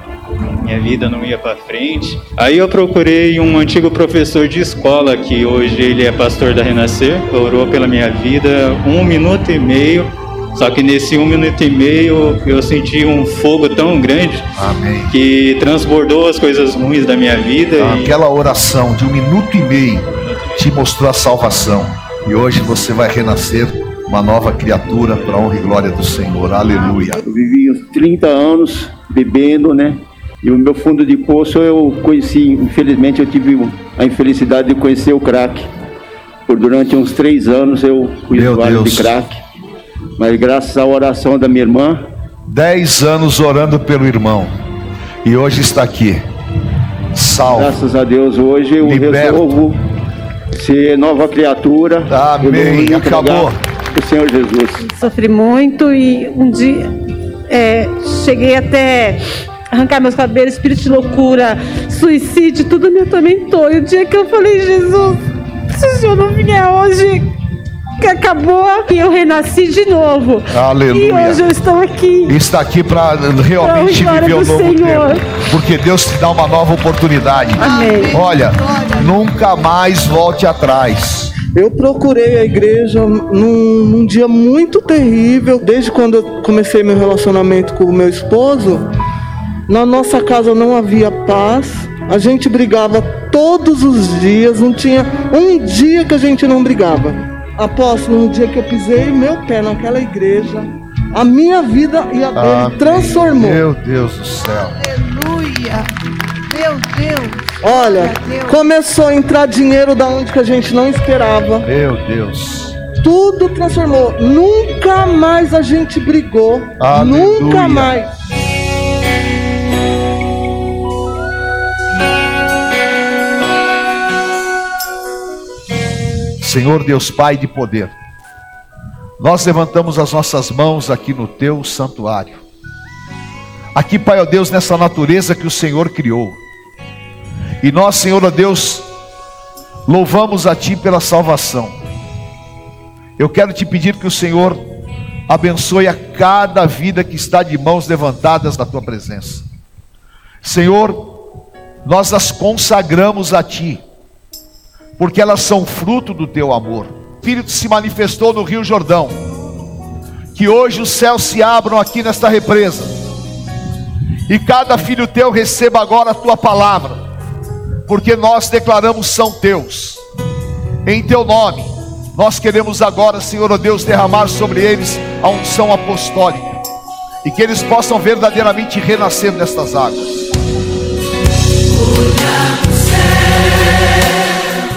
Speaker 9: Minha vida não ia para frente. Aí eu procurei um antigo professor de escola que hoje ele é pastor da Renascer. Orou pela minha vida um minuto e meio. Só que nesse um minuto e meio eu senti um fogo tão grande
Speaker 2: Amém.
Speaker 9: que transbordou as coisas ruins da minha vida. e-
Speaker 2: Aquela oração de um minuto e meio te mostrou a salvação. E hoje você vai renascer uma nova criatura para a honra e glória do Senhor. Aleluia.
Speaker 10: Eu vivi uns 30 anos bebendo, né? E o meu fundo de poço eu conheci, infelizmente eu tive a infelicidade de conhecer o crack. Por durante uns três anos eu fui usuário de crack. Mas graças à oração da minha irmã,
Speaker 2: Dez anos orando pelo irmão. E hoje está aqui. Salvo.
Speaker 10: graças a Deus hoje eu
Speaker 2: Liberto.
Speaker 10: resolvo ser nova criatura.
Speaker 2: Amém.
Speaker 10: Entregar
Speaker 2: Acabou.
Speaker 10: pro Senhor Jesus.
Speaker 11: Sofri muito e um dia é, cheguei até arrancar meus cabelos, espírito de loucura, suicídio, tudo me atormentou. E o dia que eu falei, Jesus, se o Senhor não vier hoje, que acabou, e eu renasci de novo.
Speaker 2: Aleluia.
Speaker 11: E hoje eu estou aqui.
Speaker 2: Está aqui para realmente
Speaker 11: Para a
Speaker 2: viver o novo
Speaker 11: do Senhor.
Speaker 2: tempo. Porque Deus te dá uma nova oportunidade.
Speaker 11: Amém.
Speaker 2: Olha, nunca mais volte atrás.
Speaker 12: Eu procurei a igreja num, num dia muito terrível, desde quando eu comecei meu relacionamento com o meu esposo. Na nossa casa não havia paz, a gente brigava todos os dias, não tinha um dia que a gente não brigava. Apóstolo, no dia que eu pisei meu pé naquela igreja, a minha vida e a dele
Speaker 2: Amém.
Speaker 12: transformou.
Speaker 2: Meu Deus do céu.
Speaker 7: Aleluia. Meu Deus.
Speaker 12: Olha, começou a entrar dinheiro da onde que a gente não esperava.
Speaker 2: Meu Deus.
Speaker 12: Tudo transformou. Nunca mais a gente brigou.
Speaker 2: Aleluia.
Speaker 12: Nunca mais.
Speaker 2: Senhor Deus Pai de poder, nós levantamos as nossas mãos aqui no teu santuário. Aqui, Pai, ó Deus, nessa natureza que o Senhor criou. E nós, Senhor, ó Deus, louvamos a Ti pela salvação. Eu quero te pedir que o Senhor abençoe a cada vida que está de mãos levantadas na Tua presença. Senhor, nós as consagramos a Ti porque elas são fruto do teu amor. O Espírito se manifestou no Rio Jordão. Que hoje os céus se abram aqui nesta represa. E cada filho teu receba agora a tua palavra. Porque nós declaramos são teus. Em teu nome, nós queremos agora, Senhor oh Deus, derramar sobre eles a unção apostólica. E que eles possam verdadeiramente renascer nestas águas.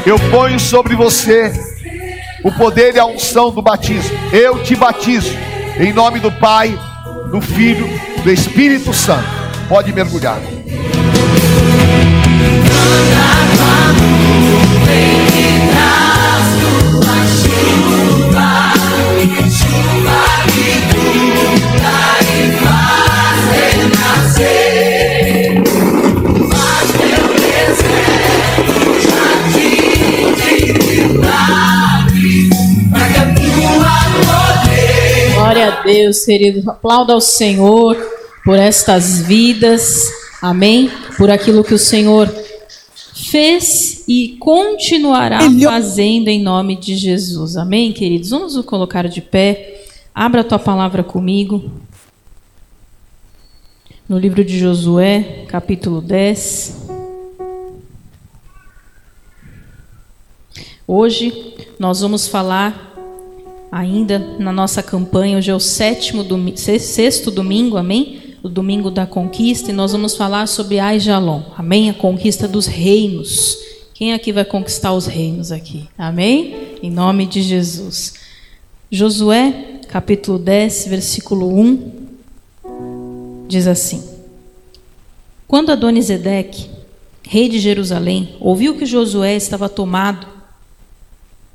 Speaker 2: Eu ponho sobre você o poder e a unção do batismo. Eu te batizo em nome do Pai, do Filho, do Espírito Santo. Pode mergulhar.
Speaker 6: Glória a Deus, querido. Aplauda ao Senhor por estas vidas. Amém? Por aquilo que o Senhor fez e continuará fazendo em nome de Jesus. Amém, queridos? Vamos nos colocar de pé. Abra a tua palavra comigo. No livro de Josué, capítulo 10. Hoje nós vamos falar ainda na nossa campanha, hoje é o sétimo domi sexto domingo, amém? o domingo da conquista, e nós vamos falar sobre Aijalon. Amém? A conquista dos reinos. Quem aqui vai conquistar os reinos aqui? Amém? Em nome de Jesus. Josué, capítulo 10, versículo 1, diz assim: Quando Adonisedeque, rei de Jerusalém, ouviu que Josué estava tomado,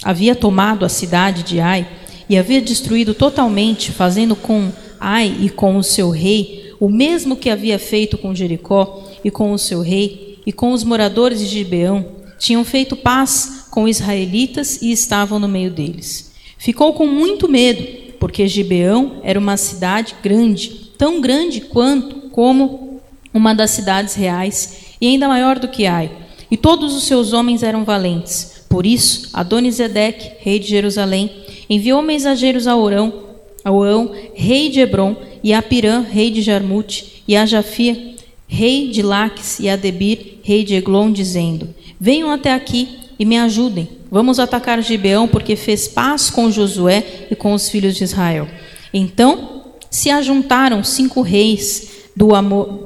Speaker 6: havia tomado a cidade de Ai e havia destruído totalmente, fazendo com Ai e com o seu rei o mesmo que havia feito com Jericó e com o seu rei e com os moradores de Gibeão, tinham feito paz com os israelitas e estavam no meio deles. Ficou com muito medo, porque Gibeão era uma cidade grande, tão grande quanto como uma das cidades reais, e ainda maior do que Ai. E todos os seus homens eram valentes. Por isso, Adonisedeque, rei de Jerusalém, enviou mensageiros a Orão, a Oão, rei de Hebron, e a Pirã, rei de Jarmute, e a Jafia, rei de Laques, e a Debir, rei de Eglon, dizendo: Venham até aqui e me ajudem. Vamos atacar Gibeão, porque fez paz com Josué e com os filhos de Israel. Então se ajuntaram cinco reis do amor,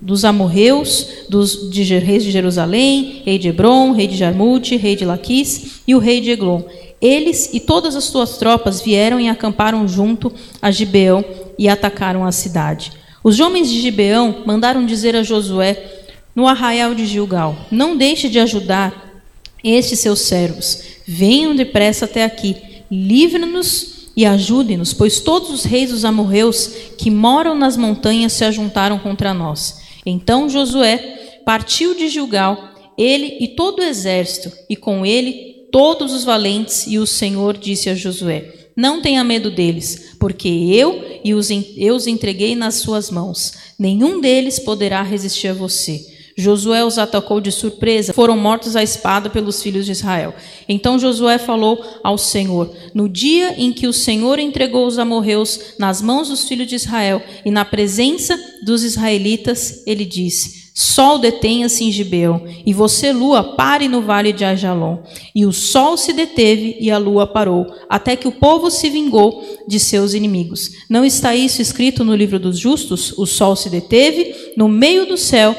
Speaker 6: dos amorreus, dos de, reis de Jerusalém, rei de Hebron, rei de Jarmute, rei de Laquis e o rei de Eglon. Eles e todas as suas tropas vieram e acamparam junto a Gibeão e atacaram a cidade. Os homens de Gibeão mandaram dizer a Josué no arraial de Gilgal: Não deixe de ajudar estes seus servos. Venham depressa até aqui. Livre-nos e ajude-nos, pois todos os reis dos amorreus que moram nas montanhas se ajuntaram contra nós. Então Josué partiu de Gilgal, ele e todo o exército, e com ele todos os valentes, e o Senhor disse a Josué: Não tenha medo deles, porque eu e os, eu os entreguei nas suas mãos. Nenhum deles poderá resistir a você. Josué os atacou de surpresa, foram mortos à espada pelos filhos de Israel. Então Josué falou ao Senhor: No dia em que o Senhor entregou os amorreus nas mãos dos filhos de Israel e na presença dos israelitas, ele disse: Sol detenha-se em Gibeão, e você, lua, pare no vale de Ajalon. E o sol se deteve e a lua parou, até que o povo se vingou de seus inimigos. Não está isso escrito no livro dos justos? O sol se deteve no meio do céu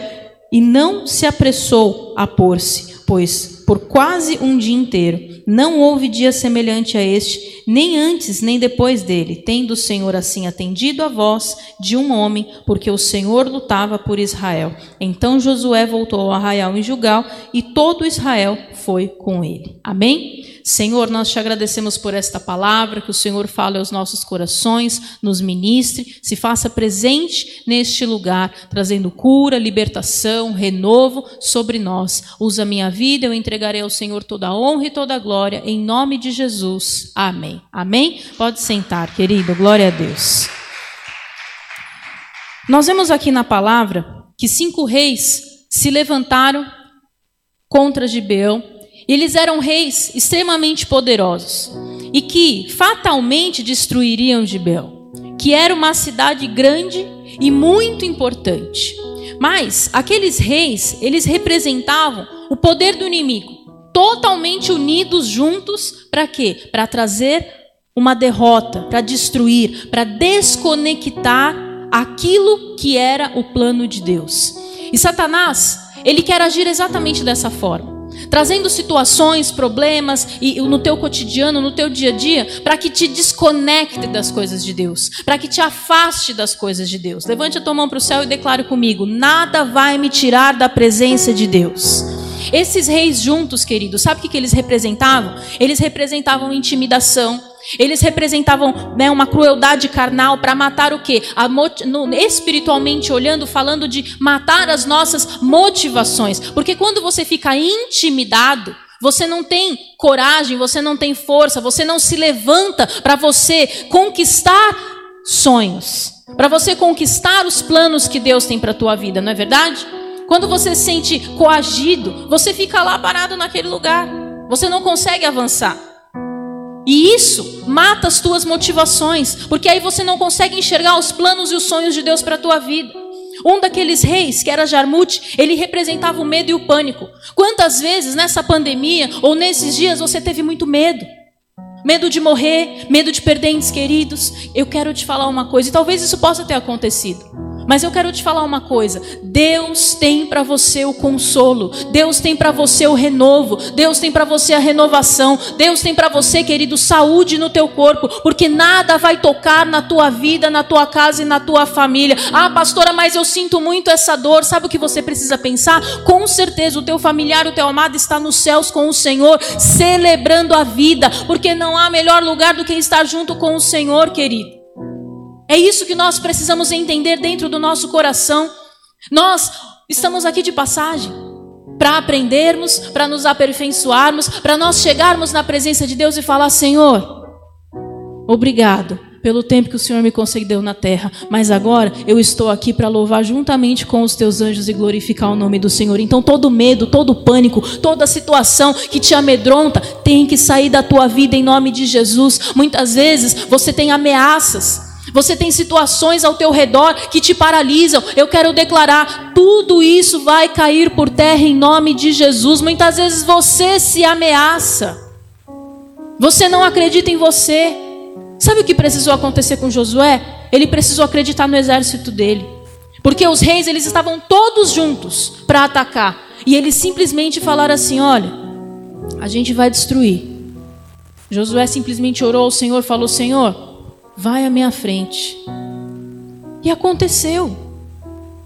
Speaker 6: e não se apressou a pôr-se, pois por quase um dia inteiro não houve dia semelhante a este, nem antes nem depois dele, tendo o Senhor assim atendido a voz de um homem, porque o Senhor lutava por Israel. Então Josué voltou ao arraial em Jugal e todo Israel foi com ele. Amém? Senhor, nós te agradecemos por esta palavra, que o Senhor fale aos nossos corações, nos ministre, se faça presente neste lugar, trazendo cura, libertação, renovo sobre nós. Usa minha vida, eu entregarei ao Senhor toda a honra e toda a glória, em nome de Jesus. Amém. Amém? Pode sentar, querido. Glória a Deus. Nós vemos aqui na palavra que cinco reis se levantaram contra Gibeão eles eram reis extremamente poderosos e que fatalmente destruiriam Gibeão, que era uma cidade grande e muito importante. Mas aqueles reis, eles representavam o poder do inimigo, totalmente unidos juntos para quê? Para trazer uma derrota, para destruir, para desconectar aquilo que era o plano de Deus. E Satanás, ele quer agir exatamente dessa forma trazendo situações, problemas e no teu cotidiano, no teu dia a dia, para que te desconecte das coisas de Deus, para que te afaste das coisas de Deus. Levante a tua mão para o céu e declare comigo: nada vai me tirar da presença de Deus. Esses reis juntos, queridos, sabe o que, eles representavam? Eles representavam intimidação, eles representavam né, uma crueldade carnal para matar o quê? No, espiritualmente olhando, falando de matar as nossas motivações. Porque quando você fica intimidado, você não tem coragem, você não tem força, você não se levanta para você conquistar sonhos, para você conquistar os planos que Deus tem para a tua vida, não é verdade? Quando você se sente coagido, você fica lá parado naquele lugar. Você não consegue avançar. E isso mata as tuas motivações, porque aí você não consegue enxergar os planos e os sonhos de Deus para a tua vida. Um daqueles reis, que era Jarmute, ele representava o medo e o pânico. Quantas vezes nessa pandemia ou nesses dias você teve muito medo? Medo de morrer, medo de perder entes queridos. Eu quero te falar uma coisa, e talvez isso possa ter acontecido. Mas eu quero te falar uma coisa: Deus tem para você o consolo, Deus tem para você o renovo, Deus tem para você a renovação, Deus tem para você, querido, saúde no teu corpo, porque nada vai tocar na tua vida, na tua casa e na tua família. Ah, pastora, mas eu sinto muito essa dor. Sabe o que você precisa pensar? Com certeza o teu familiar, o teu amado está nos céus com o Senhor, celebrando a vida, porque não há melhor lugar do que estar junto com o Senhor, querido. É isso que nós precisamos entender dentro do nosso coração. Nós estamos aqui de passagem para aprendermos, para nos aperfeiçoarmos, para nós chegarmos na presença de Deus e falar: Senhor, obrigado pelo tempo que o Senhor me concedeu na terra, mas agora eu estou aqui para louvar juntamente com os teus anjos e glorificar o nome do Senhor. Então todo medo, todo pânico, toda situação que te amedronta tem que sair da tua vida em nome de Jesus. Muitas vezes você tem ameaças você tem situações ao teu redor que te paralisam. Eu quero declarar: tudo isso vai cair por terra em nome de Jesus. Muitas vezes você se ameaça. Você não acredita em você. Sabe o que precisou acontecer com Josué? Ele precisou acreditar no exército dele. Porque os reis eles estavam todos juntos para atacar. E eles simplesmente falaram assim: olha, a gente vai destruir. Josué simplesmente orou ao Senhor, falou: Senhor, vai à minha frente. E aconteceu.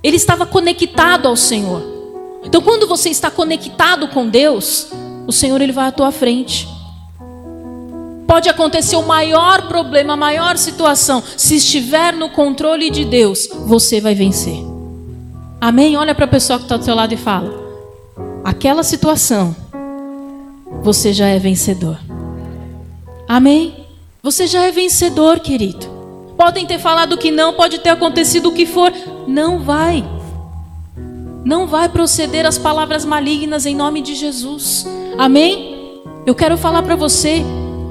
Speaker 6: Ele estava conectado ao Senhor. Então, quando você está conectado com Deus, o Senhor ele vai à tua frente. Pode acontecer o maior problema, a maior situação, se estiver no controle de Deus, você vai vencer. Amém? Olha para a pessoa que está do seu lado e fala: aquela situação, você já é vencedor. Amém? Você já é vencedor, querido. Podem ter falado que não, pode ter acontecido o que for, não vai. Não vai proceder as palavras malignas em nome de Jesus. Amém? Eu quero falar para você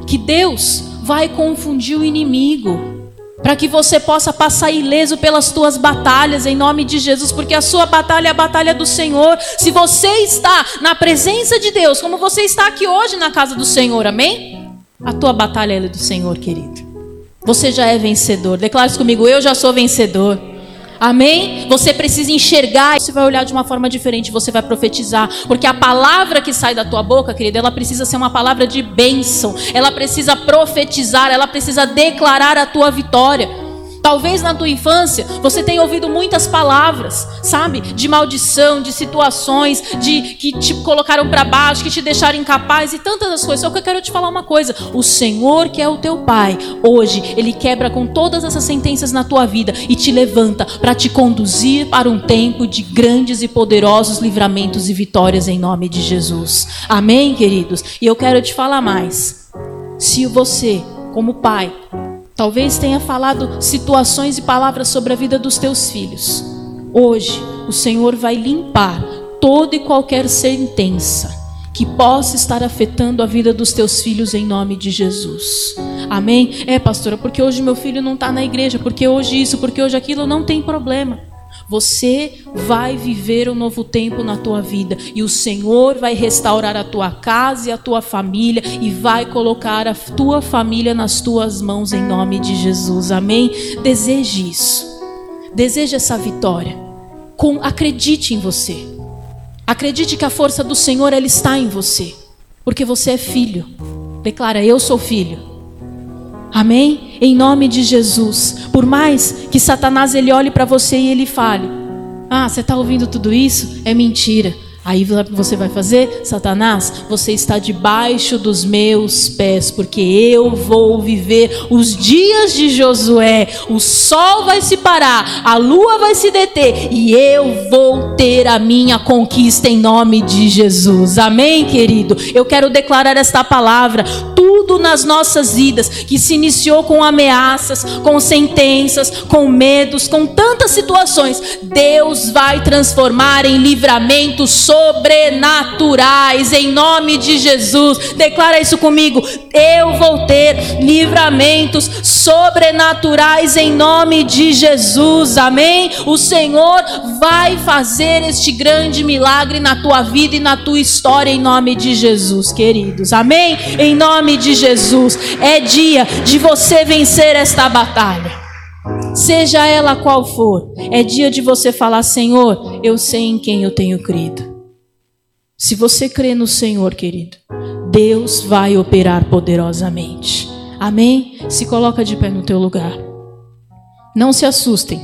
Speaker 6: que Deus vai confundir o inimigo para que você possa passar ileso pelas tuas batalhas em nome de Jesus, porque a sua batalha é a batalha do Senhor. Se você está na presença de Deus, como você está aqui hoje na casa do Senhor, amém? A tua batalha é do Senhor, querido. Você já é vencedor. Declare isso comigo: eu já sou vencedor. Amém? Você precisa enxergar, você vai olhar de uma forma diferente, você vai profetizar, porque a palavra que sai da tua boca, querida, ela precisa ser uma palavra de bênção, ela precisa profetizar, ela precisa declarar a tua vitória. Talvez na tua infância você tenha ouvido muitas palavras, sabe? De maldição, de situações, de que te colocaram para baixo, que te deixaram incapaz e tantas as coisas. Só que eu quero te falar uma coisa: o Senhor, que é o teu Pai, hoje ele quebra com todas essas sentenças na tua vida e te levanta para te conduzir para um tempo de grandes e poderosos livramentos e vitórias em nome de Jesus. Amém, queridos? E eu quero te falar mais. Se você, como pai, Talvez tenha falado situações e palavras sobre a vida dos teus filhos. Hoje, o Senhor vai limpar toda e qualquer sentença que possa estar afetando a vida dos teus filhos em nome de Jesus. Amém? É, pastora, porque hoje meu filho não está na igreja, porque hoje isso, porque hoje aquilo, não tem problema. Você vai viver um novo tempo na tua vida e o Senhor vai restaurar a tua casa e a tua família e vai colocar a tua família nas tuas mãos em nome de Jesus. Amém? Deseje isso. Deseje essa vitória. Com, acredite em você. Acredite que a força do Senhor ela está em você, porque você é filho. Declara: eu sou filho. Amém? Em nome de Jesus. Por mais que Satanás ele olhe para você e ele fale: Ah, você está ouvindo tudo isso? É mentira. Aí você vai fazer, Satanás, você está debaixo dos meus pés, porque eu vou viver os dias de Josué. O sol vai se parar, a lua vai se deter e eu vou ter a minha conquista em nome de Jesus. Amém, querido? Eu quero declarar esta palavra. Tudo nas nossas vidas que se iniciou com ameaças, com sentenças, com medos, com tantas situações, Deus vai transformar em livramento sobrenaturais, em nome de Jesus. Declara isso comigo. Eu vou ter livramentos sobrenaturais em nome de Jesus. Amém? O Senhor vai fazer este grande milagre na tua vida e na tua história em nome de Jesus, queridos. Amém? Em nome de Jesus. É dia de você vencer esta batalha. seja ela qual for. É dia de você falar: Senhor, eu sei em quem eu tenho crido. Se você crê no Senhor, querido, Deus vai operar poderosamente. Amém? Se coloca de pé no teu lugar. Não se assustem.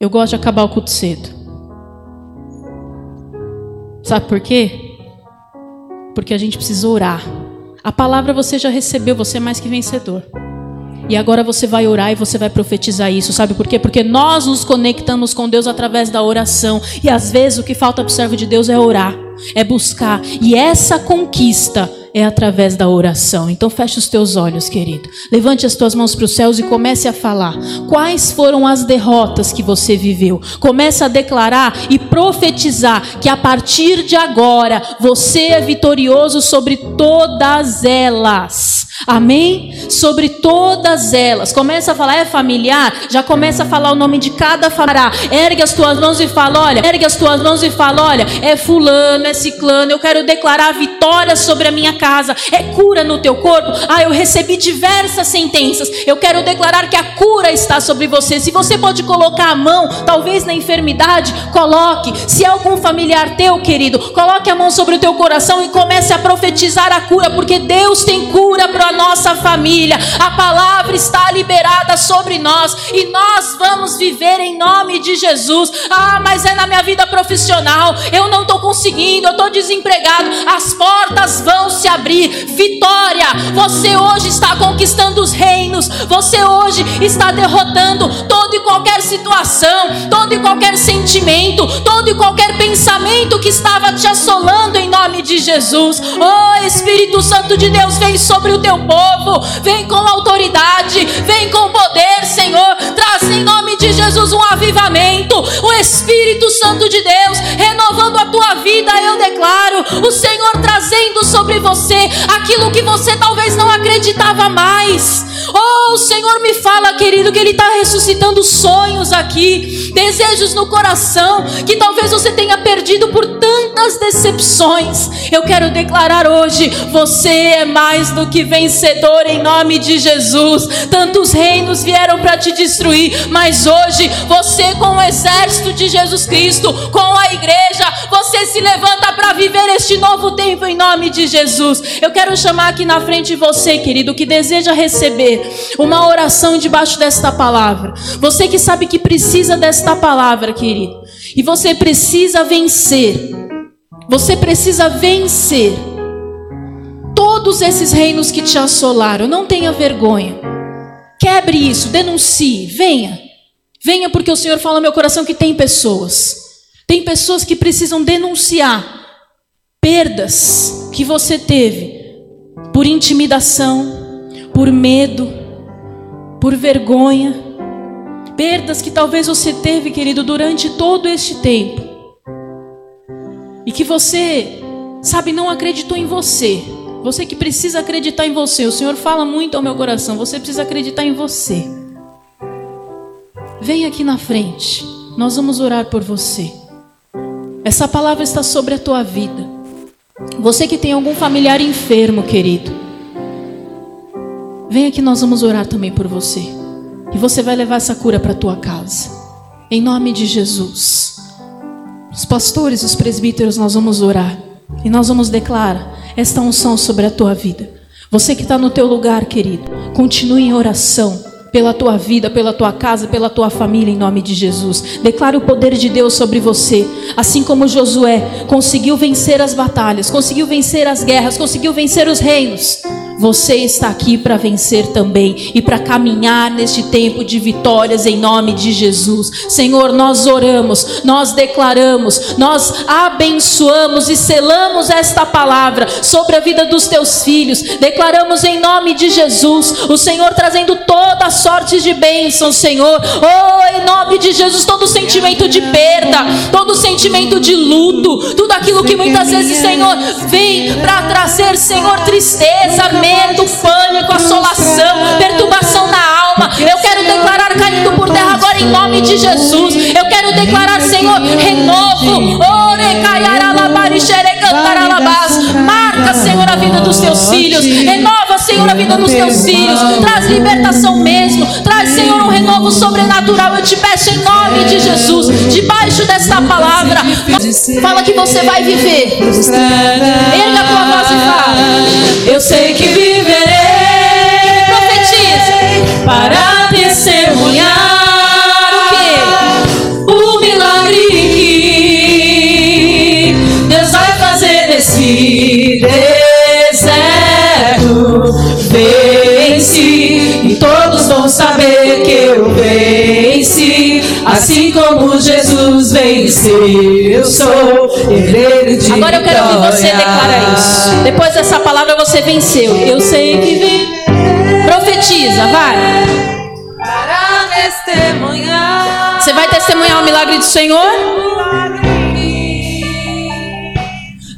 Speaker 6: Eu gosto de acabar o culto cedo. Sabe por quê? Porque a gente precisa orar. A palavra você já recebeu, você é mais que vencedor. E agora você vai orar e você vai profetizar isso. Sabe por quê? Porque nós nos conectamos com Deus através da oração. E às vezes o que falta para o servo de Deus é orar, é buscar. E essa conquista é através da oração. Então feche os teus olhos, querido. Levante as tuas mãos para os céus e comece a falar. Quais foram as derrotas que você viveu? Comece a declarar e profetizar que a partir de agora você é vitorioso sobre todas elas. Amém? Sobre todas elas. Começa a falar, é familiar? Já começa a falar o nome de cada família. Ergue as tuas mãos e fala, olha, ergue as tuas mãos e fala, olha, é fulano, é ciclano, eu quero declarar vitória sobre a minha casa. É cura no teu corpo? Ah, eu recebi diversas sentenças. Eu quero declarar que a cura está sobre você. Se você pode colocar a mão, talvez na enfermidade, coloque. Se é algum familiar teu, querido, coloque a mão sobre o teu coração e comece a profetizar a cura, porque Deus tem cura para nossa família. A palavra está liberada sobre nós e nós vamos viver em nome de Jesus. Ah, mas é na minha vida profissional. Eu não estou conseguindo, eu estou desempregado. As portas vão se abrir. Vitória! Você hoje está conquistando os reinos. Você hoje está derrotando toda e qualquer situação, todo e qualquer sentimento, todo e qualquer pensamento que estava te assolando em nome de Jesus. Oh, Espírito Santo de Deus, vem sobre o teu povo, vem com autoridade, vem com poder, Senhor. Traz em nome de Jesus um avivamento, o Espírito Santo de Deus renovando a tua vida. Eu declaro o Senhor trazendo sobre você aquilo que você talvez não acreditava mais. Oh, o Senhor me fala, querido, que Ele está ressuscitando sonhos aqui, desejos no coração que talvez você tenha perdido por tantas decepções. Eu quero declarar hoje: você é mais do que vencedor em nome de Jesus. Tantos reinos vieram para te destruir, mas hoje você, com o exército de Jesus Cristo, com a igreja, você se levanta para viver este novo tempo em nome de Jesus. Eu quero chamar aqui na frente você, querido, que deseja receber uma oração debaixo desta palavra. Você que sabe que precisa desta palavra, querido, e você precisa vencer. Você precisa vencer todos esses reinos que te assolaram. Não tenha vergonha. Quebre isso, denuncie, venha. Venha porque o Senhor fala no meu coração que tem pessoas. Tem pessoas que precisam denunciar perdas que você teve por intimidação, por medo, por vergonha. Perdas que talvez você teve, querido, durante todo este tempo. E que você, sabe, não acreditou em você. Você que precisa acreditar em você. O Senhor fala muito ao meu coração. Você precisa acreditar em você. Vem aqui na frente. Nós vamos orar por você. Essa palavra está sobre a tua vida. Você que tem algum familiar enfermo, querido. Vem aqui, nós vamos orar também por você. E você vai levar essa cura para tua casa. Em nome de Jesus. Os pastores, os presbíteros, nós vamos orar. E nós vamos declarar esta unção sobre a tua vida. Você que está no teu lugar, querido, continue em oração pela tua vida, pela tua casa, pela tua família, em nome de Jesus. Declare o poder de Deus sobre você, assim como Josué conseguiu vencer as batalhas, conseguiu vencer as guerras, conseguiu vencer os reinos. Você está aqui para vencer também e para caminhar neste tempo de vitórias em nome de Jesus. Senhor, nós oramos, nós declaramos, nós abençoamos e selamos esta palavra sobre a vida dos teus filhos. Declaramos em nome de Jesus, o Senhor trazendo toda sorte de bênção, Senhor. Oh, em nome de Jesus, todo sentimento de perda, todo sentimento de luto, tudo aquilo que muitas vezes, Senhor, vem para trazer, Senhor, tristeza, medo medo, pânico, assolação, perturbação na alma. Eu quero declarar caindo por terra agora em nome de Jesus. Eu quero declarar, Senhor, renovo. Marca, Senhor, a vida dos teus filhos. Renova, Senhor a vida dos teus filhos. Traz libertação mesmo. Traz, Senhor, um renovo sobrenatural. Eu te peço em nome de Jesus, debaixo desta palavra. Fala que você vai viver. Erga a tua voz e fala.
Speaker 3: Eu sei que viverei.
Speaker 6: Profetiza.
Speaker 3: Para testemunhar o? O milagre que Deus vai fazer nesse deserto. Vence e todos vão saber que eu venci. Assim como Jesus venceu, eu sou de
Speaker 6: Agora eu quero ouvir você declarar isso. Depois dessa palavra você venceu. Eu sei que vem. Profetiza, vai.
Speaker 3: Para testemunhar.
Speaker 6: Você vai testemunhar o milagre do Senhor?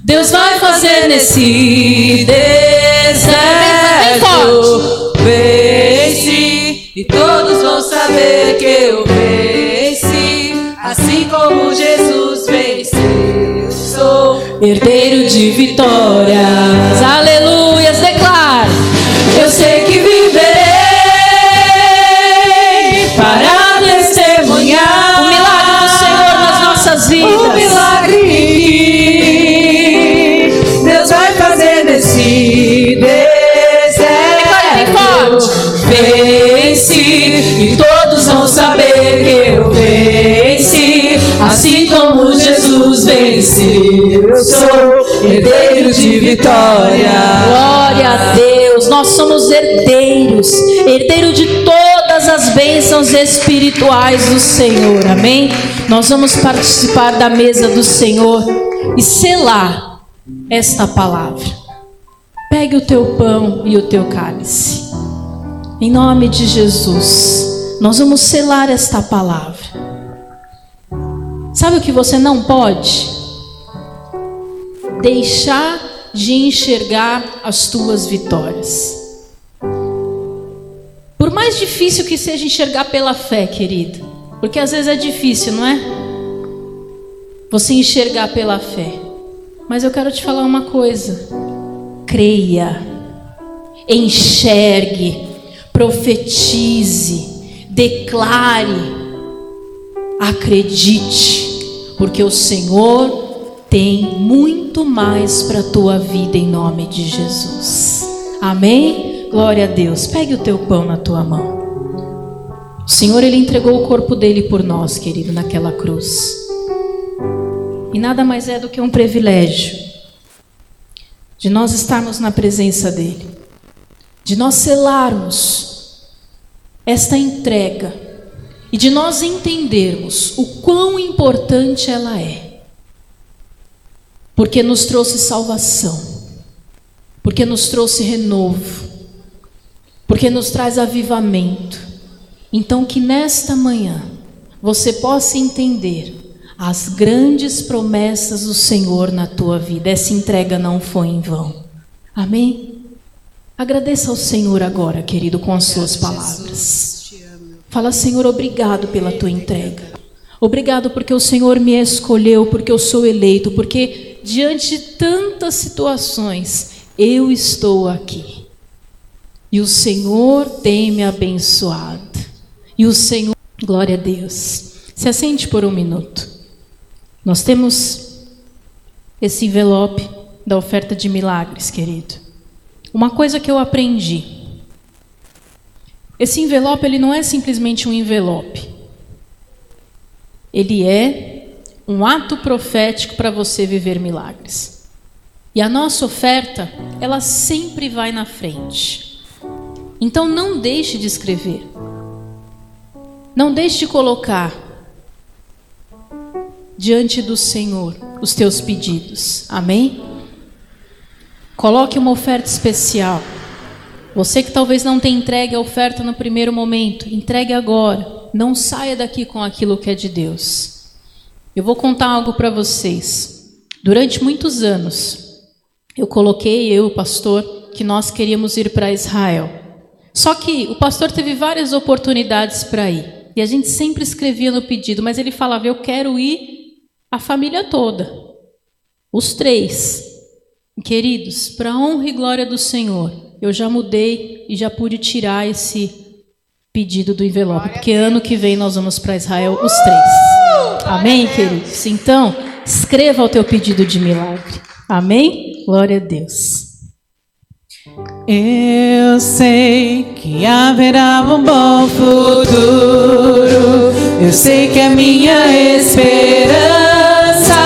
Speaker 3: Deus vai fazer nesse deserto. Vence e todos vão saber que eu venci. Assim como Jesus venceu, herdeiro de vitórias.
Speaker 6: Aleluias, declara.
Speaker 3: Eu sei que viverei para testemunhar
Speaker 6: O milagre do Senhor nas nossas vidas.
Speaker 3: o milagre eu sou herdeiro de vitória.
Speaker 6: Glória a Deus, nós somos herdeiros, herdeiro de todas as bênçãos espirituais do Senhor, amém? Nós vamos participar da mesa do Senhor e selar esta palavra. Pegue o teu pão e o teu cálice, em nome de Jesus, nós vamos selar esta palavra. Sabe o que você não pode? Deixar de enxergar as tuas vitórias. Por mais difícil que seja enxergar pela fé, querido, porque às vezes é difícil, não é? Você enxergar pela fé. Mas eu quero te falar uma coisa. Creia, enxergue, profetize, declare, acredite, porque o Senhor tem muito mais para a tua vida em nome de Jesus. Amém? Glória a Deus. Pegue o teu pão na tua mão. O Senhor ele entregou o corpo dele por nós, querido, naquela cruz. E nada mais é do que um privilégio de nós estarmos na presença dele, de nós selarmos esta entrega e de nós entendermos o quão importante ela é. Porque nos trouxe salvação, porque nos trouxe renovo, porque nos traz avivamento. Então, que nesta manhã você possa entender as grandes promessas do Senhor na tua vida. Essa entrega não foi em vão. Amém? Agradeça ao Senhor agora, querido, com as suas palavras. Fala, Senhor, obrigado pela tua entrega. Obrigado porque o Senhor me escolheu, porque eu sou eleito, porque diante de tantas situações eu estou aqui. E o Senhor tem me abençoado. E o Senhor, glória a Deus. Se assente por um minuto. Nós temos esse envelope da oferta de milagres, querido. Uma coisa que eu aprendi. Esse envelope ele não é simplesmente um envelope. Ele é um ato profético para você viver milagres. E a nossa oferta, ela sempre vai na frente. Então não deixe de escrever. Não deixe de colocar diante do Senhor os teus pedidos. Amém? Coloque uma oferta especial. Você que talvez não tenha entregue a oferta no primeiro momento, entregue agora. Não saia daqui com aquilo que é de Deus. Eu vou contar algo para vocês. Durante muitos anos, eu coloquei, eu, o pastor, que nós queríamos ir para Israel. Só que o pastor teve várias oportunidades para ir. E a gente sempre escrevia no pedido, mas ele falava: Eu quero ir a família toda. Os três. Queridos, para a honra e glória do Senhor, eu já mudei e já pude tirar esse pedido do envelope, porque ano que vem nós vamos para Israel os três. Amém, queridos? Então, escreva o teu pedido de milagre. Amém? Glória a Deus.
Speaker 3: Eu sei que haverá um bom futuro. Eu sei que a minha esperança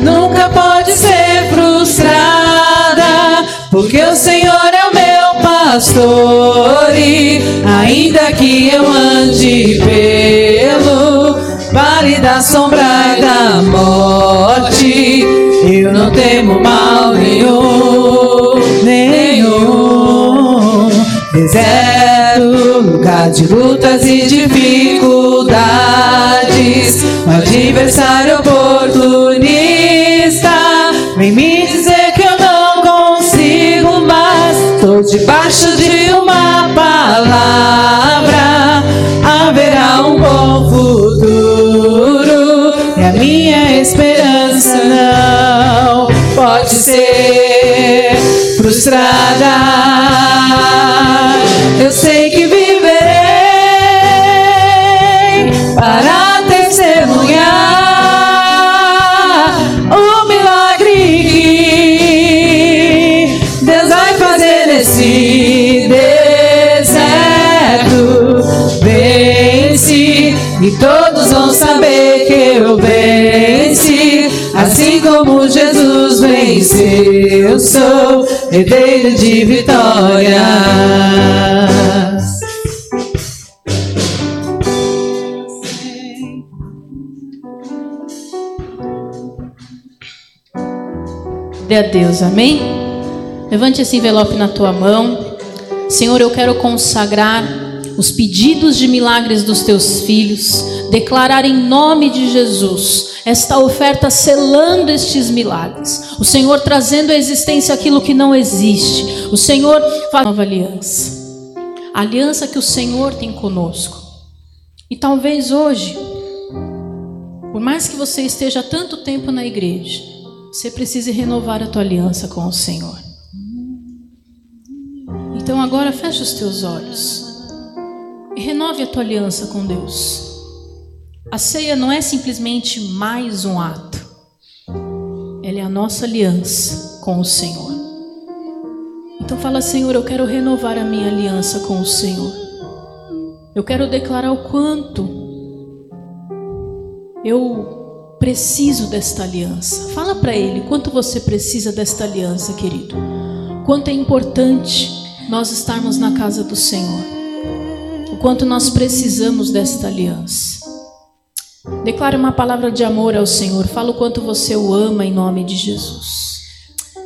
Speaker 3: nunca pode ser frustrada, porque o Senhor é o meu pastor e ainda que eu ande pelo vale da sombra da morte, eu não temo mal nenhum, nenhum. Deserto, lugar de lutas e dificuldades, um adversário oportunista frustrada. Eu sei que viverei para testemunhar o milagre que Deus vai fazer nesse deserto. Vence e todos vão saber que eu venci, assim como Jesus venceu. Sou herdeiro de vitórias.
Speaker 6: Dê a Deus, amém? Levante esse envelope na tua mão. Senhor, eu quero consagrar os pedidos de milagres dos teus filhos, declarar em nome de Jesus esta oferta selando estes milagres. O Senhor trazendo à existência aquilo que não existe. O Senhor faz nova aliança. A aliança que o Senhor tem conosco. E talvez hoje, por mais que você esteja tanto tempo na igreja, você precise renovar a tua aliança com o Senhor. Então agora feche os teus olhos e renove a tua aliança com Deus. A ceia não é simplesmente mais um ato, ela é a nossa aliança com o Senhor. Então fala, Senhor, eu quero renovar a minha aliança com o Senhor. Eu quero declarar o quanto eu preciso desta aliança. Fala para ele quanto você precisa desta aliança, querido. Quanto é importante nós estarmos na casa do Senhor. O quanto nós precisamos desta aliança. Declare uma palavra de amor ao Senhor. Fala o quanto você o ama em nome de Jesus.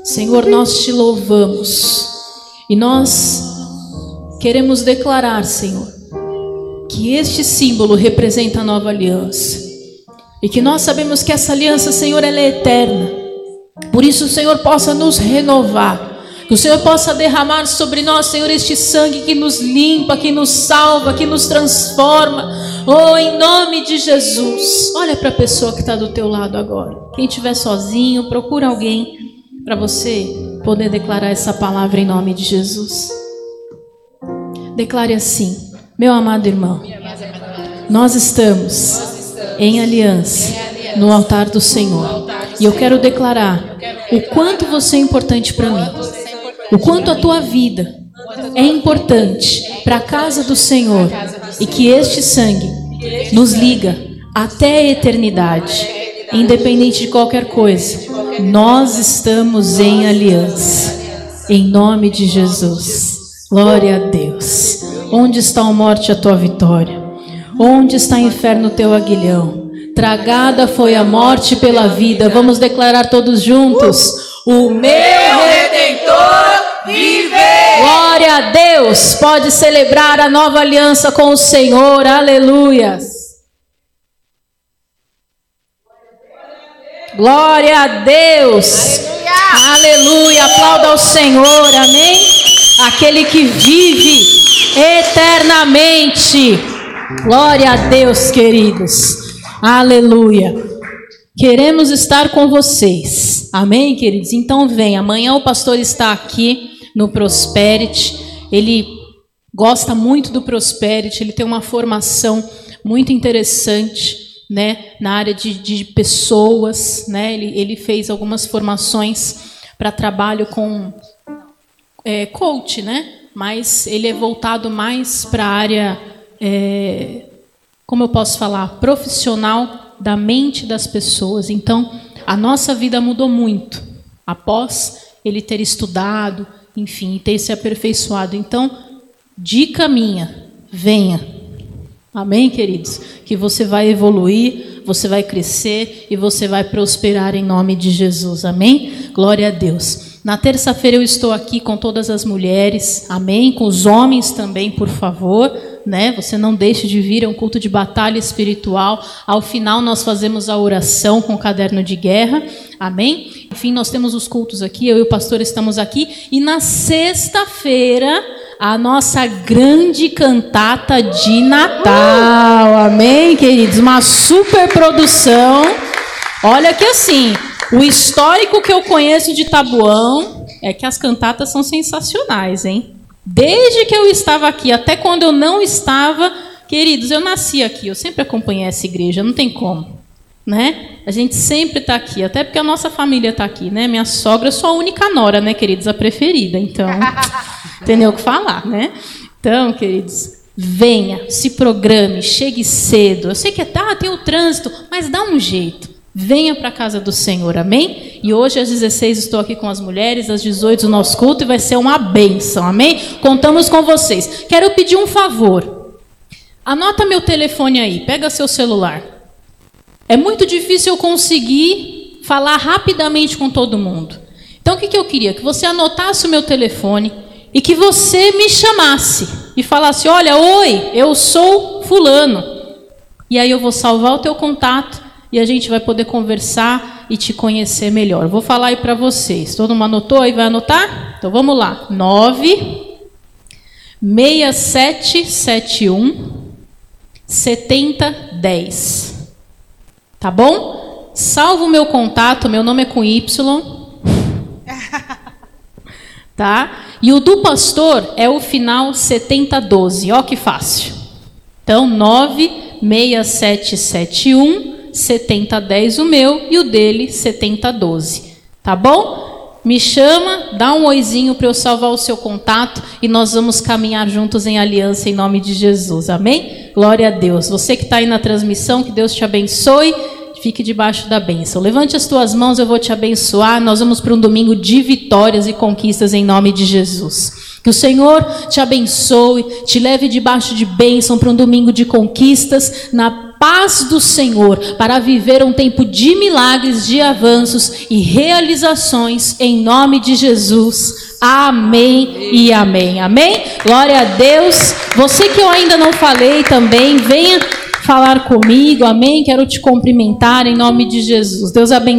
Speaker 6: Senhor, nós te louvamos e nós queremos declarar, Senhor, que este símbolo representa a nova aliança e que nós sabemos que essa aliança, Senhor, ela é eterna. Por isso, o Senhor possa nos renovar. Que o Senhor possa derramar sobre nós, Senhor, este sangue que nos limpa, que nos salva, que nos transforma. Oh, em nome de Jesus. Olha para a pessoa que está do teu lado agora. Quem estiver sozinho, procura alguém para você poder declarar essa palavra em nome de Jesus. Declare assim, meu amado irmão. Nós estamos em aliança no altar do Senhor. E eu quero declarar o quanto você é importante para mim. O quanto a tua vida é importante para a casa do Senhor e que este sangue nos liga até a eternidade, independente de qualquer coisa. Nós estamos em aliança. Em nome de Jesus. Glória a Deus. Onde está a morte a tua vitória? Onde está o inferno teu aguilhão? Tragada foi a morte pela vida. Vamos declarar todos juntos: O meu redentor vive. Glória a Deus. Pode celebrar a nova aliança com o Senhor. Aleluia. Glória a Deus. Aleluia. Aplauda ao Senhor. Amém. Aquele que vive eternamente. Glória a Deus, queridos. Aleluia. Queremos estar com vocês. Amém, queridos? Então vem. Amanhã o pastor está aqui no Prosperity. Ele gosta muito do Prosperity, ele tem uma formação muito interessante né, na área de, de pessoas. Né, ele, ele fez algumas formações para trabalho com é, coach, né, mas ele é voltado mais para a área, é, como eu posso falar, profissional da mente das pessoas. Então, a nossa vida mudou muito após ele ter estudado, enfim, ter se aperfeiçoado. Então, dica minha, venha. Amém, queridos? Que você vai evoluir, você vai crescer e você vai prosperar em nome de Jesus. Amém? Glória a Deus. Na terça-feira eu estou aqui com todas as mulheres, amém? Com os homens também, por favor né? Você não deixe de vir, é um culto de batalha espiritual. Ao final nós fazemos a oração com o caderno de guerra. Amém? Enfim, nós temos os cultos aqui, eu e o pastor estamos aqui e na sexta-feira a nossa grande cantata de Natal. Amém, queridos? Uma super produção. Olha que assim, o histórico que eu conheço de Tabuão é que as cantatas são sensacionais, hein? Desde que eu estava aqui até quando eu não estava, queridos, eu nasci aqui, eu sempre acompanhei essa igreja, não tem como. Né? A gente sempre está aqui, até porque a nossa família está aqui, né? Minha sogra, eu sou a única nora, né, queridos, a preferida, então, entendeu o que falar, né? Então, queridos, venha, se programe, chegue cedo. Eu sei que é, ah, tem o trânsito, mas dá um jeito. Venha para a casa do Senhor, amém? E hoje às 16 estou aqui com as mulheres, às 18 o nosso culto e vai ser uma bênção, amém? Contamos com vocês. Quero pedir um favor. Anota meu telefone aí, pega seu celular. É muito difícil eu conseguir falar rapidamente com todo mundo. Então o que, que eu queria? Que você anotasse o meu telefone e que você me chamasse e falasse: Olha, oi, eu sou Fulano. E aí eu vou salvar o teu contato e a gente vai poder conversar e te conhecer melhor. Vou falar aí para vocês. Todo mundo anotou aí? Vai anotar? Então vamos lá. 9 6771 7010. Tá bom? Salvo o meu contato, meu nome é com Y. tá? E o do pastor é o final 7012. Ó que fácil. Então 96771 7010 o meu e o dele 7012. Tá bom? Me chama, dá um oizinho para eu salvar o seu contato e nós vamos caminhar juntos em aliança em nome de Jesus. Amém? Glória a Deus. Você que está aí na transmissão, que Deus te abençoe. Fique debaixo da bênção. Levante as tuas mãos, eu vou te abençoar. Nós vamos para um domingo de vitórias e conquistas em nome de Jesus. Que o Senhor te abençoe, te leve debaixo de bênção para um domingo de conquistas, na paz do Senhor para viver um tempo de milagres, de avanços e realizações em nome de Jesus. Amém e amém. Amém? Glória a Deus. Você que eu ainda não falei também, venha falar comigo. Amém? Quero te cumprimentar em nome de Jesus. Deus abençoe.